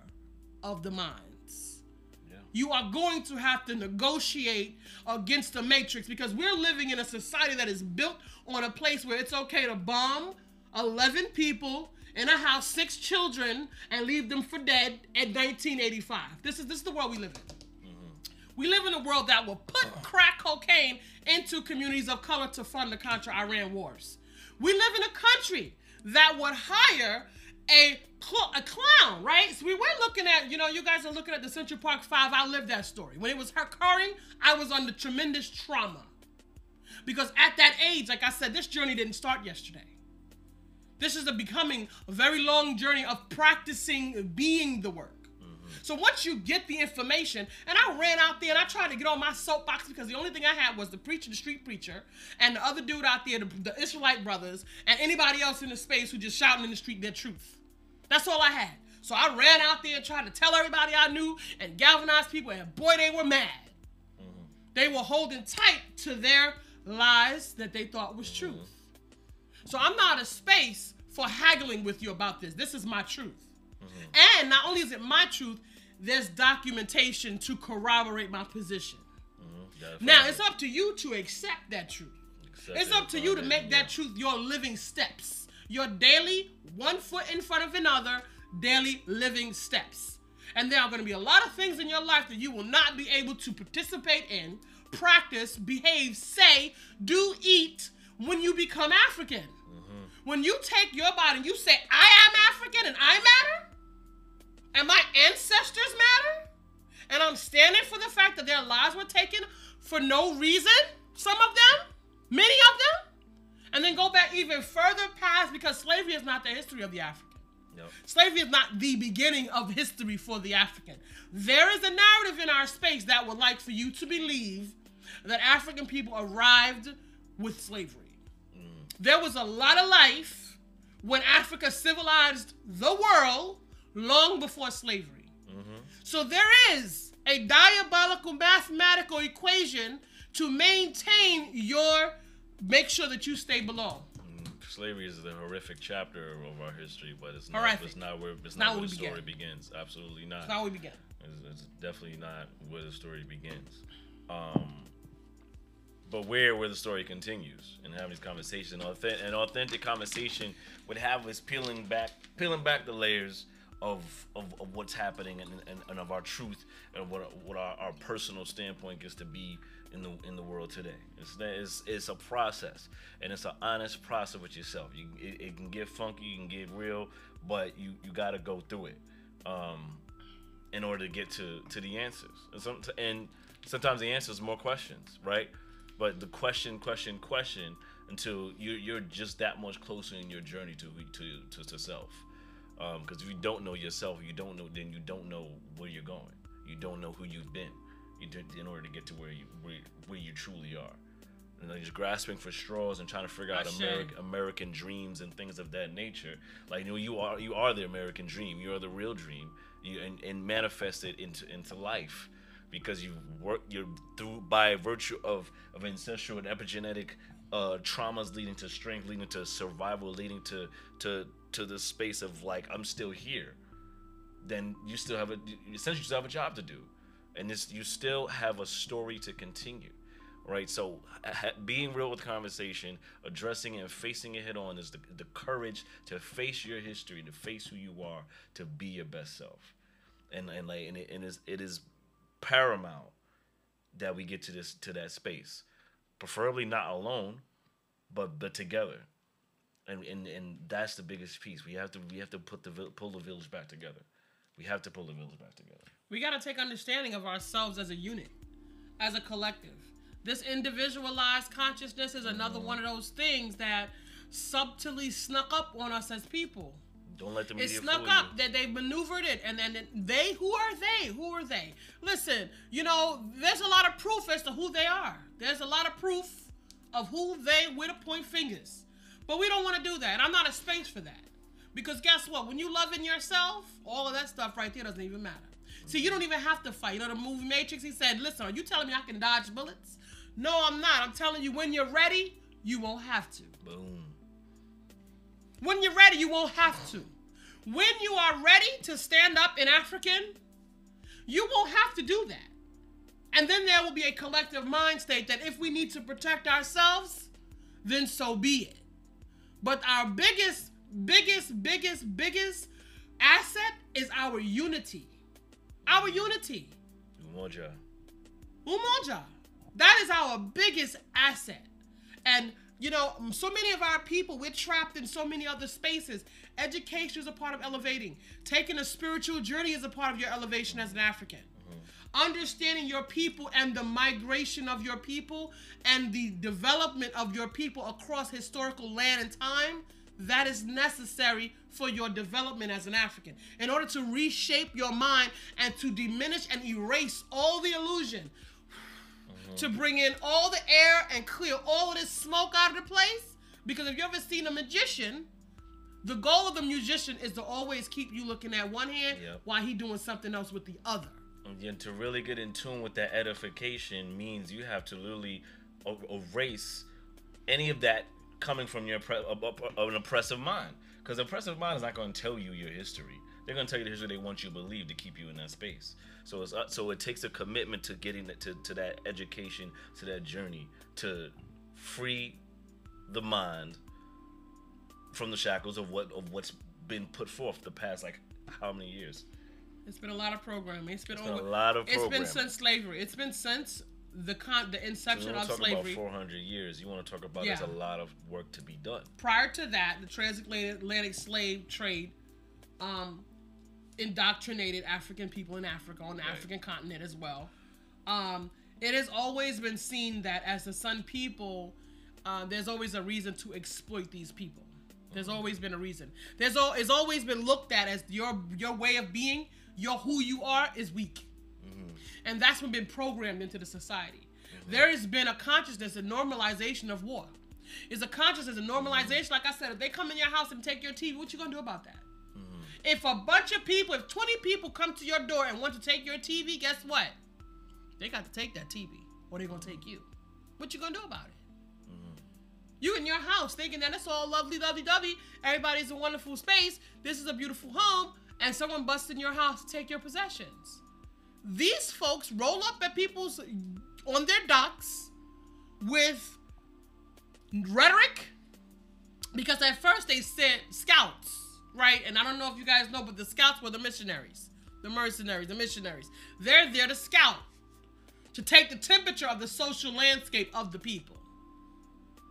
of the minds. Yeah. You are going to have to negotiate against the matrix because we're living in a society that is built on a place where it's okay to bomb 11 people in a house, six children, and leave them for dead at 1985. This is this is the world we live in. We live in a world that will put crack cocaine into communities of color to fund the Contra Iran wars. We live in a country that would hire a cl- a clown, right? So we were looking at, you know, you guys are looking at the Central Park Five. I lived that story. When it was occurring, I was under tremendous trauma. Because at that age, like I said, this journey didn't start yesterday. This is a becoming a very long journey of practicing being the work. So once you get the information, and I ran out there and I tried to get on my soapbox because the only thing I had was the preacher, the street preacher, and the other dude out there, the, the Israelite brothers, and anybody else in the space who just shouting in the street their truth. That's all I had. So I ran out there and tried to tell everybody I knew and galvanize people, and boy, they were mad. Mm-hmm. They were holding tight to their lies that they thought was mm-hmm. truth. So I'm not a space for haggling with you about this. This is my truth. Mm-hmm. And not only is it my truth, there's documentation to corroborate my position. Now it's up to you to accept that truth. Accept It's up to you to make that truth your living steps. Your daily, one foot in front of another, daily living steps. And there are going to be a lot of things in your life that you will not be able to participate in, practice, behave, say, do, eat when you become African. Mm-hmm. When you take your body and you say, I am African and I matter, and my ancestors matter, and I'm standing for the fact that their lives were taken for no reason, some of them, many of them, and then go back even further past because slavery is not the history of the African. Yep. Slavery is not the beginning of history for the African. There is a narrative in our space that would like for you to believe that African people arrived with slavery. Mm. There was a lot of life when Africa civilized the world long before slavery. So there is a diabolical mathematical equation to maintain your make sure that you stay below. Slavery is the horrific chapter of our history, but it's not. Horrific. It's not where. It's not not, where where the story begins. Absolutely not. That's how we began. It's, it's definitely not where the story begins. Um, but where where the story continues and having these conversations, authentic, an authentic conversation would have us peeling back, peeling back the layers of of, of what's happening and, and, and of our truth and what what our, our personal standpoint gets to be in the in the world today. It's it's, it's a process and it's an honest process with yourself. You it, it can get funky, you can get real, but you you got to go through it. Um, in order to get to to the answers. And, some, and sometimes the answer is more questions, right? But the question, question, question until you're you're just that much closer in your journey to to to, to self. Because if you don't know yourself, you don't know, then you don't know where you're going. You don't know who you've been. You did, in order to get to where you where, where you truly are. And then just grasping for straws and trying to figure out. American American dreams and things of that nature. Like you know, you are you are the American dream. You are the real dream. You and, and manifest it into into life because you work you're through by virtue of of ancestral and epigenetic uh, traumas leading to strength, leading to survival, leading to to to the space of like I'm still here. Then you still have a essentially you still have a job to do, and this you still have a story to continue right? So ha- being real with conversation, addressing it and facing it head on is the, the courage to face your history, to face who you are, to be your best self, and and like and it, and is it is paramount that we get to this to that space, preferably not alone, but but together. And, and and that's the biggest piece. We have to we have to put the pull the village back together. We have to pull the village back together. We got to take understanding of ourselves as a unit, as a collective. This individualized consciousness is another mm-hmm. one of those things that subtly snuck up on us as people. Don't let the It snuck up you. that they maneuvered it, and then they, who are they? Who are they? Listen, you know, there's a lot of proof as to who they are. There's a lot of proof of who they where to point fingers. But we don't want to do that. And I'm not a space for that. Because guess what? When you loving yourself, all of that stuff right there doesn't even matter. See, you don't even have to fight. You know the movie Matrix? He said, listen, are you telling me I can dodge bullets? No, I'm not. I'm telling you when you're ready, you won't have to. Boom. When you're ready, you won't have to. When you are ready to stand up in African, you won't have to do that. And then there will be a collective mind state that if we need to protect ourselves, then so be it. But our biggest, biggest, biggest, biggest asset is our unity. Our unity. Umoja. Umoja. That is our biggest asset. And you know, so many of our people, we're trapped in so many other spaces. Education is a part of elevating. Taking a spiritual journey is a part of your elevation as an African. Understanding your people and the migration of your people and the development of your people across historical land and time, that is necessary for your development as an African. In order to reshape your mind and to diminish and erase all the illusion, (sighs) to bring in all the air and clear all of this smoke out of the place. Because if you ever seen a magician, the goal of the musician is to always keep you looking at one hand Yep. while he doing something else with the other. And to really get in tune with that edification means you have to literally e- erase any of that coming from your an oppressive mind. Because oppressive mind is not going to tell you your history. They're going to tell you the history they want you to believe to keep you in that space. So it's uh, so it takes a commitment to getting to, to that education, to that journey, to free the mind from the shackles of what of what's been put forth the past like how many years. It's been a lot of programming. It's been, been a lot of It's been since slavery. It's been since the con the inception want of slavery. about 400 years. You want to talk about Yeah. there's a lot of work to be done. prior to that, the transatlantic slave trade um, indoctrinated African people in Africa on the African continent as well. Um, it has always been seen that as the Sun people, uh, there's always a reason to exploit these people. There's always been a reason. There's al- it's always been looked at as your your way of being, your who you are is weak, mm-hmm. and that's what been programmed into the society. Mm-hmm. There has been a consciousness, a normalization of war. It's a consciousness, a normalization. Mm-hmm. Like I said, if they come in your house and take your TV, what you gonna do about that? If a bunch of people, if 20 people come to your door and want to take your TV, guess what? They got to take that TV, or they gonna take you. What you gonna do about it? You in your house thinking that it's all lovely, lovely, dovey. Everybody's a wonderful space. This is a beautiful home, and someone busts in your house to take your possessions. These folks roll up at people's on their docks with rhetoric because at first they said scouts, right? And I don't know if you guys know, but the scouts were the missionaries, the mercenaries, the missionaries. They're there to scout, to take the temperature of the social landscape of the people.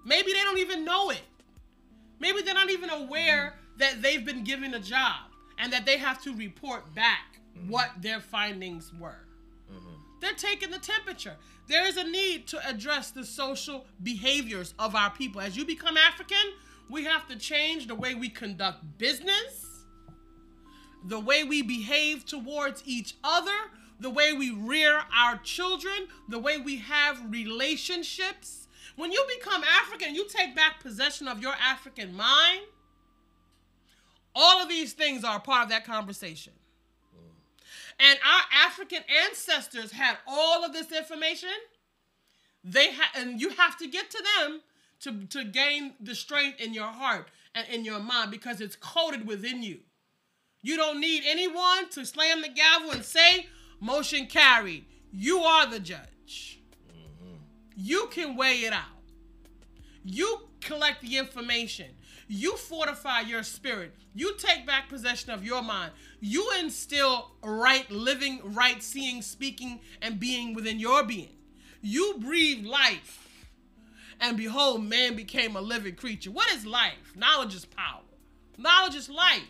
Maybe they don't even know it. Maybe they're not even aware that they've been given a job and that they have to report back mm-hmm. what their findings were. Mm-hmm. They're taking the temperature. There is a need to address the social behaviors of our people. As you become African, we have to change the way we conduct business, the way we behave towards each other, the way we rear our children, the way we have relationships. When you become African, you take back possession of your African mind. All of these things are part of that conversation. And our African ancestors had all of this information. They had, and you have to get to them to, to gain the strength in your heart and in your mind because it's coded within you. You don't need anyone to slam the gavel and say, motion carried. You are the judge. Mm-hmm. You can weigh it out. You collect the information. You fortify your spirit. You take back possession of your mind. You instill right living, right seeing, speaking, and being within your being. You breathe life. And behold, man became a living creature. What is life? Knowledge is power. Knowledge is life.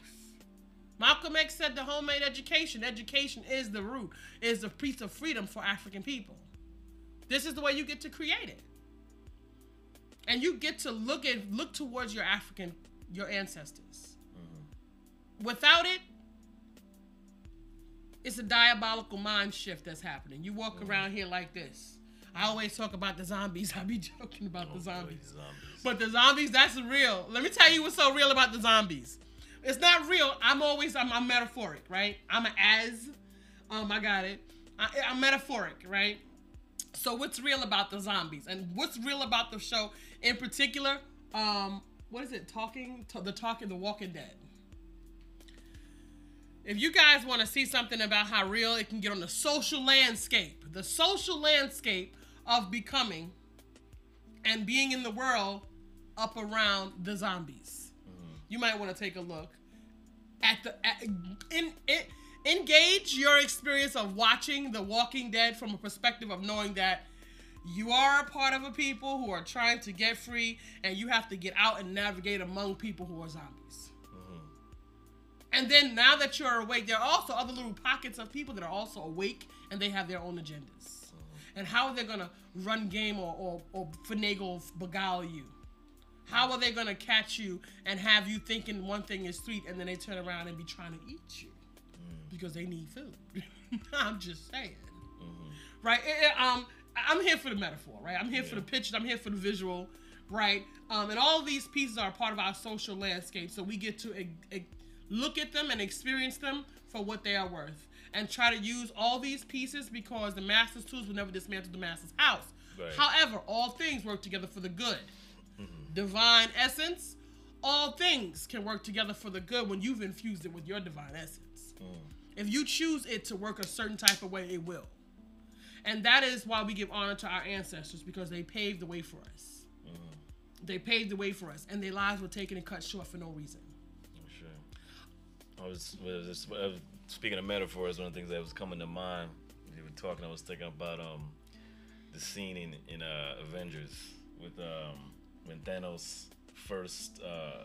Malcolm X said the homemade education. Education is the root, is the piece of freedom for African people. This is the way you get to create it. And you get to look at look towards your African, your ancestors. Without it, it's a diabolical mind shift that's happening. You walk around here like this. I always talk about the zombies. (laughs) I be joking about the Oh, zombies. boy, zombies. But the zombies, that's real. Let me tell you what's so real about the zombies. It's not real. I'm always I'm, I'm metaphoric, right? I'm an as. Um, I got it. I, I'm metaphoric, right? So what's real about the zombies and what's real about the show in particular? Um, what is it? Talking, to, the talking, the Walking Dead. If you guys want to see something about how real it can get on the social landscape, the social landscape of becoming and being in the world up around the zombies. You might want to take a look at the at, in, in engage your experience of watching The Walking Dead from a perspective of knowing that you are a part of a people who are trying to get free and you have to get out and navigate among people who are zombies. And then now that you're awake, there are also other little pockets of people that are also awake and they have their own agendas. And how are they gonna run game or, or, or finagle, beguile you? How are they gonna catch you and have you thinking one thing is sweet and then they turn around and be trying to eat you because they need food? (laughs) I'm just saying, right? Eh, eh, um, I'm here for the metaphor, right? I'm here for the picture. I'm here for the visual, right? Um, and all these pieces are part of our social landscape, so we get to eh, eh, look at them and experience them for what they are worth, and try to use all these pieces because the master's tools will never dismantle the master's house. Right. However, all things work together for the good. Divine essence, all things can work together for the good when you've infused it with your divine essence. If you choose it to work a certain type of way, it will. And that is why we give honor to our ancestors because they paved the way for us. They paved the way for us, and their lives were taken and cut short for no reason. Sure. I was, was just, uh, speaking of metaphors. One of the things that was coming to mind. You were talking. I was thinking about um, the scene in in uh, Avengers with um, when Thanos first uh,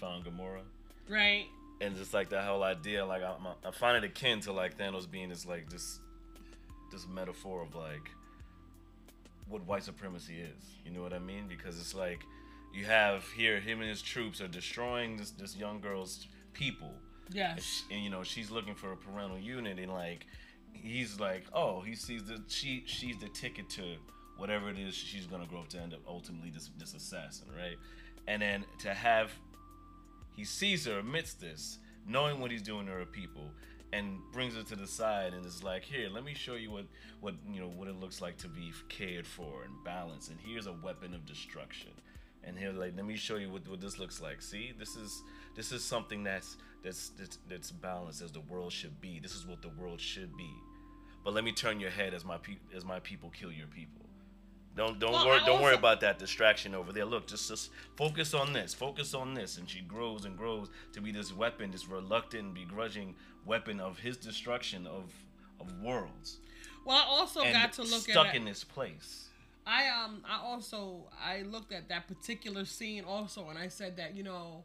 found Gamora, Right? and just like that whole idea. Like I, I find it akin to like Thanos being this like this this metaphor of like what white supremacy is. You know what I mean? Because it's like you have here him and his troops are destroying this this young girl's people and, Yes. and you know she's looking for a parental unit and like he's like oh he sees that she she's the ticket to whatever it is she's gonna grow up to end up ultimately this this assassin right and then to have he sees her amidst this knowing what he's doing to her people and brings her to the side and is like here let me show you what what you know what it looks like to be cared for and balanced and here's a weapon of destruction. And he'll like let me show you what, what this looks like. See this is this is something that's that's that's, that's balanced as the world should be. This is what the world should be. But let me turn your head as my pe- as my people kill your people. Don't don't Well, worry don't worry about that distraction over there. Look just just focus on this focus on this. And she grows and grows to be this weapon this reluctant begrudging weapon of his destruction of of worlds Well, I also got to look stuck at in this place I um I also I looked at that particular scene also and I said that you know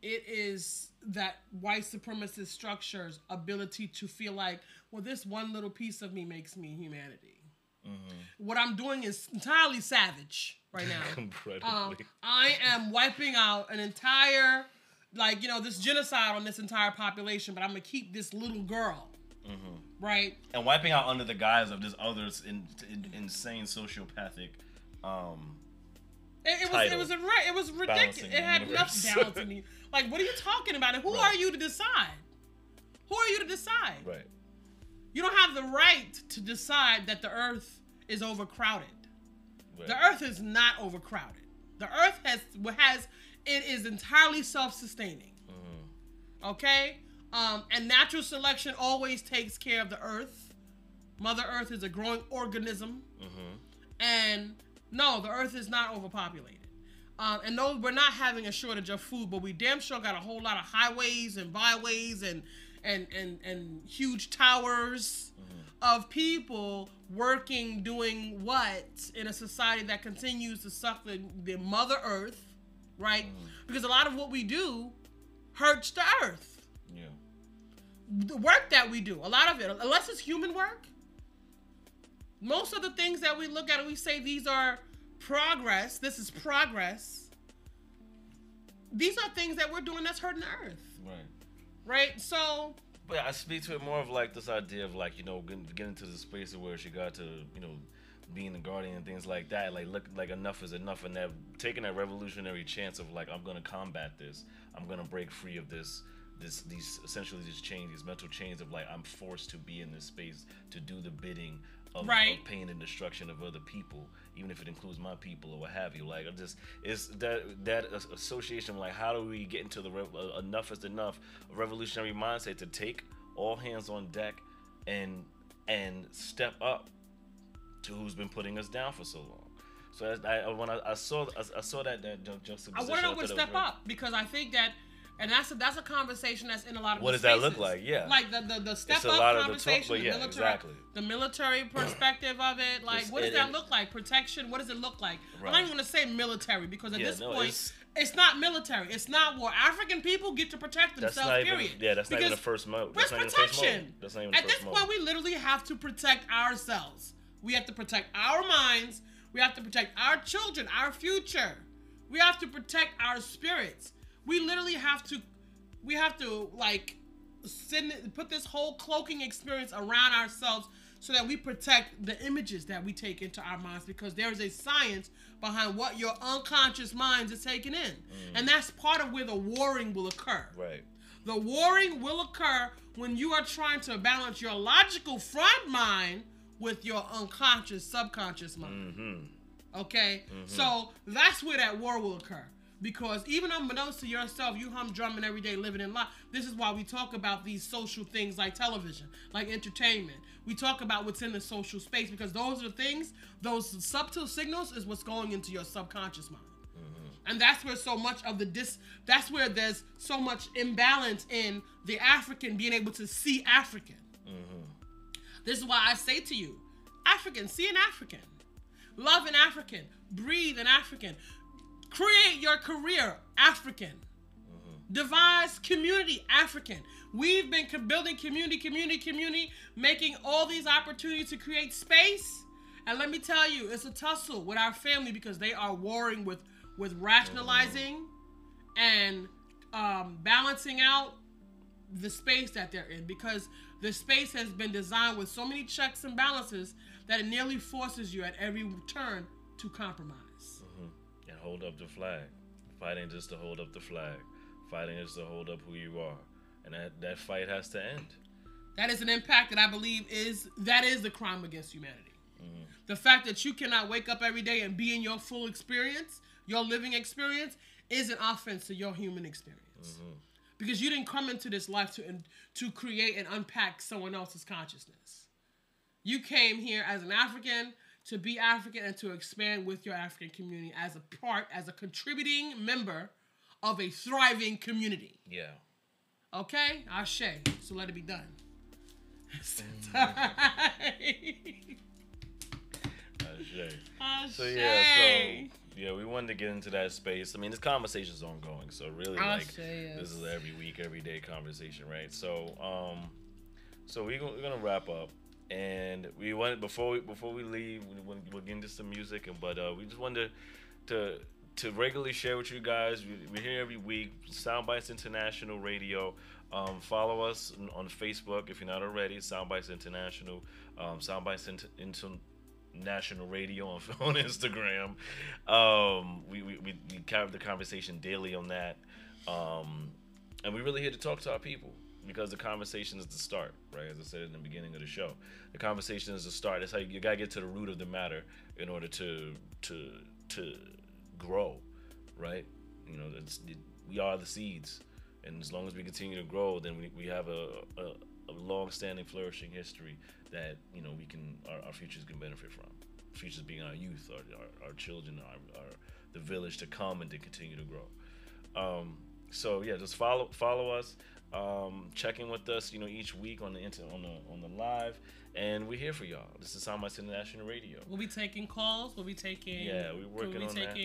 it is that white supremacist structure's ability to feel like well this one little piece of me makes me humanity. What I'm doing is entirely savage right now. (laughs) incredibly Um, I am wiping out an entire, like you know, this genocide on this entire population, but I'm gonna keep this little girl, right? and wiping out under the guise of this other in, in, insane sociopathic um It, it was it was a right. It was ridiculous. It had the nothing universe. balancing me. (laughs) Like, what are you talking about? And who Right. are you to decide? Who are you to decide? right You don't have the right to decide that the earth is overcrowded. right The earth is not overcrowded. The earth has has it is entirely self-sustaining. Okay? Um, and natural selection always takes care of the earth. Mother Earth is a growing organism. And no, the earth is not overpopulated. Um, and no, we're not having a shortage of food, but we damn sure got a whole lot of highways and byways and and and, and huge towers of people working, doing what in a society that continues to suck the, the mother earth, right? Mm. Because a lot of what we do hurts the earth. yeah The work that we do, a lot of it, unless it's human work, most of the things that we look at and we say these are progress, this is progress. These are things that we're doing that's hurting the earth, right right? So, But I speak to it more of like this idea of like you know getting, getting to the space of where she got to you know being the guardian and things like that. Like look, like enough is enough, and that taking that revolutionary chance of like I'm gonna combat this. I'm gonna break free of this. This, these essentially these chains, these mental chains of like I'm forced to be in this space to do the bidding of, Right. of pain and destruction of other people, even if it includes my people or what have you. Like I'm just it's that that association. Like how do we get into the rev- uh, enough is enough revolutionary mindset to take all hands on deck and and step up to who's been putting us down for so long. So I, I when I, I saw I, I saw that that ju- I juxtaposition. want to know thought what it was step up because I think that, and that's a, that's a conversation that's in a lot of. What does that look like? Yeah. like the the, the step a up lot of the talk- conversation, the, yeah, military, exactly. the military (clears throat) perspective of it. Like, It's- what does it- that it- look like? Protection. What does it look like? I'm not even gonna say military because at Yeah, this no, point. it's- It's, not military. It's not war. African people get to protect themselves. not even period. yeah. That's not even the first mode. That's not even the first mode. That's not even the At first this mode. point, we literally have to protect ourselves. We have to protect our minds. We have to protect our children, our future. We have to protect our spirits. We literally have to, we have to like send, put this whole cloaking experience around ourselves so that we protect the images that we take into our minds because there is a science behind what your unconscious minds is taking in. Mm. And that's part of where the warring will occur. right. The warring will occur when you are trying to balance your logical front mind with your unconscious subconscious mind. Mm-hmm. Okay? Mm-hmm. So that's where that war will occur. Because even unbeknownst to yourself, you humdrumming every day living in life. This is why we talk about these social things like television, like entertainment. We talk about what's in the social space because those are the things, those subtle signals is what's going into your subconscious mind. Mm-hmm. And that's where so much of the dis that's where there's so much imbalance in the African being able to see African. Mm-hmm. This is why I say to you, African, see an African. Love an African. Breathe an African. Create your career African. Devise community African. We've been building community, community, community, making all these opportunities to create space. And let me tell you, it's a tussle with our family because they are warring with with rationalizing and um, balancing out the space that they're in because the space has been designed with so many checks and balances that it nearly forces you at every turn to compromise. Mm-hmm. And hold up the flag. Fighting just to hold up the flag. Fighting is to hold up who you are. And that, that fight has to end. That is an impact that I believe is that is the crime against humanity. Mm-hmm. The fact that you cannot wake up every day and be in your full experience, your living experience, is an offense to your human experience. Mm-hmm. Because you didn't come into this life to to create and unpack someone else's consciousness. You came here as an African to be African and to expand with your African community as a part, as a contributing member of a thriving community. Yeah. Okay, Ashe. So let it be done. (laughs) So yeah, so yeah, we wanted to get into that space. I mean, this conversation's ongoing, so really like this is every week, every day conversation, right? So um, so we we're gonna wrap up, and we wanted before we before we leave, we, we- we'll get into some music, and but uh, we just wanted to to regularly share with you guys. We, we're here every week. Soundbites International Radio. Um, follow us on, Facebook if you're not already. Soundbites International. Um, Soundbites Inter- International Radio on, (laughs) on Instagram. Um, we, we, we, we the conversation daily on that. Um, and we're really here to talk to our people because the conversation is the start, right? As I said in the beginning of the show, the conversation is the start. That's how you, you gotta get to the root of the matter in order to to to grow, right? You know, it, we are the seeds, and as long as we continue to grow, then we, we have a, a, a long-standing, flourishing history that you know we can our, our futures can benefit from. Futures being our youth, our our, our children, our, our the village to come and to continue to grow. Um, so yeah, just follow follow us. Um, check in with us, you know, each week on the inter- on the on the live, and we're here for y'all. This is Soundbites International Radio. We'll be taking calls. We'll be taking. Yeah, we're working we'll be on that.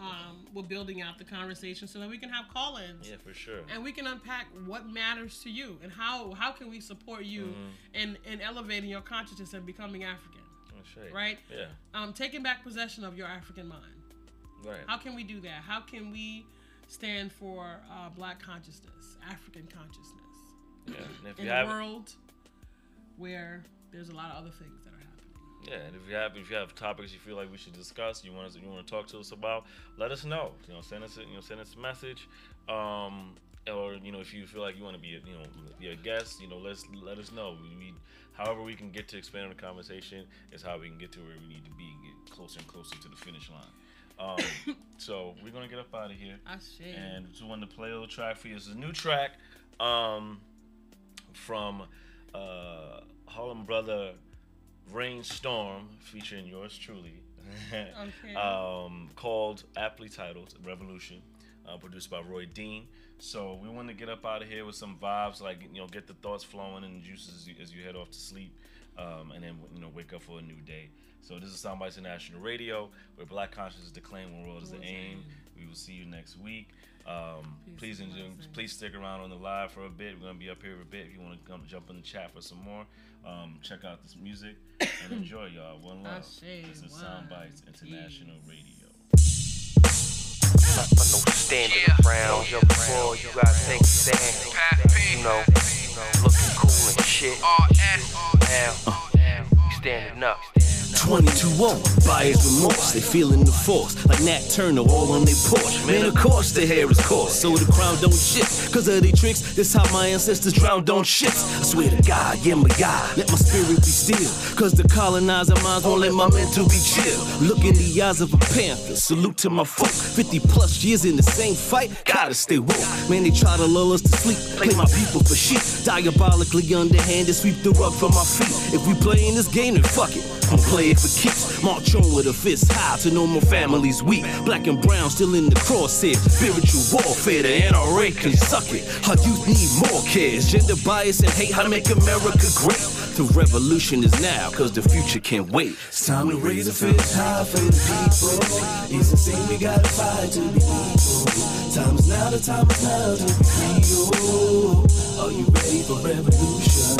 Um, we're building out the conversation so that we can have call-ins. Yeah, for sure. And we can unpack what matters to you and how how can we support you Mm-hmm. in in elevating your consciousness and becoming African, That's right. right? Yeah. Um, taking back possession of your African mind. Right. How can we do that? How can we stand for uh, Black consciousness, African consciousness, Yeah. And if in a world where there's a lot of other things that are? Yeah, and if you have if you have topics you feel like we should discuss, you want us you want to talk to us about, let us know. You know, send us a, you know send us a message, um, or you know if you feel like you want to be a, you know be a guest, you know let's let us know. We, we however we can get to expand on the conversation is how we can get to where we need to be and get closer and closer to the finish line. Um, (coughs) so we're gonna get up out of here. I see. And just wanted to play a little track for you. It's a new track um, from uh, Harlem Brother Rainstorm featuring yours truly. (laughs) Okay. um, called aptly titled Revolution, uh, produced by Roy Dean. So we want to get up out of here with some vibes, like you know, get the thoughts flowing and juices as you, as you head off to sleep, um, and then you know, wake up for a new day. So this is Soundbites International Radio, where Black consciousness declaim one world is the aim. We will see you next week. Um, Peace please and enjoy, please stick around on the live for a bit. We're gonna be up here for a bit. If you want to come jump in the chat for some more, um, check out this music and (coughs) enjoy, y'all. One love. This is one Soundbites International Radio. Not for no standing around. Yo, before you gotta take a stand. You know, looking cool and shit. Now, you standing up. 22 on, buyer's remorse. They feeling the force, like Nat Turner all on their porch. Man, of course the hair is coarse, so the crown don't shift. Cause of they tricks, this how my ancestors drowned on ships. I swear to God, yeah, my God, let my spirit be still. Cause the colonizer minds won't let my mental be chill. Look in the eyes of a panther, salute to my folk. 50 plus years in the same fight, gotta stay woke. Man, they try to lull us to sleep, play my people for sheep. Diabolically underhanded, sweep the rug from my feet. If we play in this game, then fuck it. I'm play it for keeps. March on with a fist high to know my family's weak. Black and brown still in the crosshair. Spiritual warfare, the NRA can suck it. Our youth need more cares. Gender bias and hate, how to make America great. The revolution is now, cause the future can't wait. It's time to raise a fist high for the people. It's insane, we gotta fight to be equal. Time is now, the time is now to be free. Are you ready for revolution?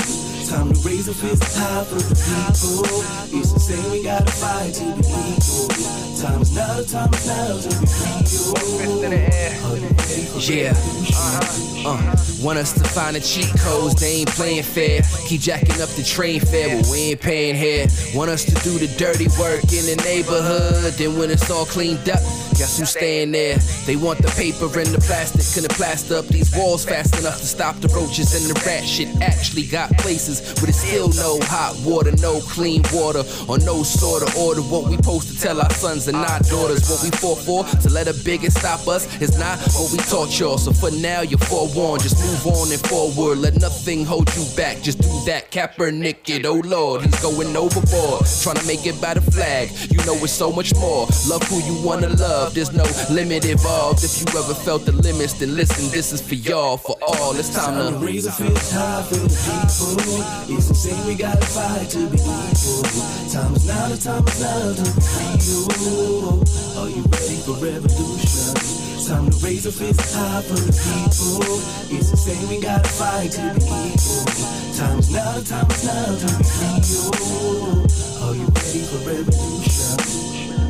Time to raise a fist high for the people. It's insane, we gotta fight to be equal. Time is now, the time is now to be the. Are you ready. Uh, want us to find the cheat codes, they ain't playing fair. Keep jacking up the train fare, but we ain't paying here. Want us to do the dirty work in the neighborhood, then when it's all cleaned up, guess who's staying there? They want the paper and the plastic, couldn't plaster up these walls fast enough to stop the roaches and the rat shit. Actually got places but it's still no hot water, no clean water, or no sort of order. What we supposed to tell our sons and our daughters, what we fought for to let a bigot stop us is not what we taught y'all. So for now, you're forewarned. Just move on and forward. Let nothing hold you back. Just do that. Kaepernick it. Oh Lord, he's going overboard. Trying to make it by the flag. You know it's so much more. Love who you wanna love. There's no limit involved. If you ever felt the limits, then listen. This is for y'all, for all. It's time to raise a fist high for the people. It's insane, we gotta fight to be equal. Time is now, the time is now to be. Oh, are you ready for revolution? Time to raise a fist high for the people. It's insane, we gotta fight to be equal. Time is now, the time is now to be. Oh, are you ready for revolution?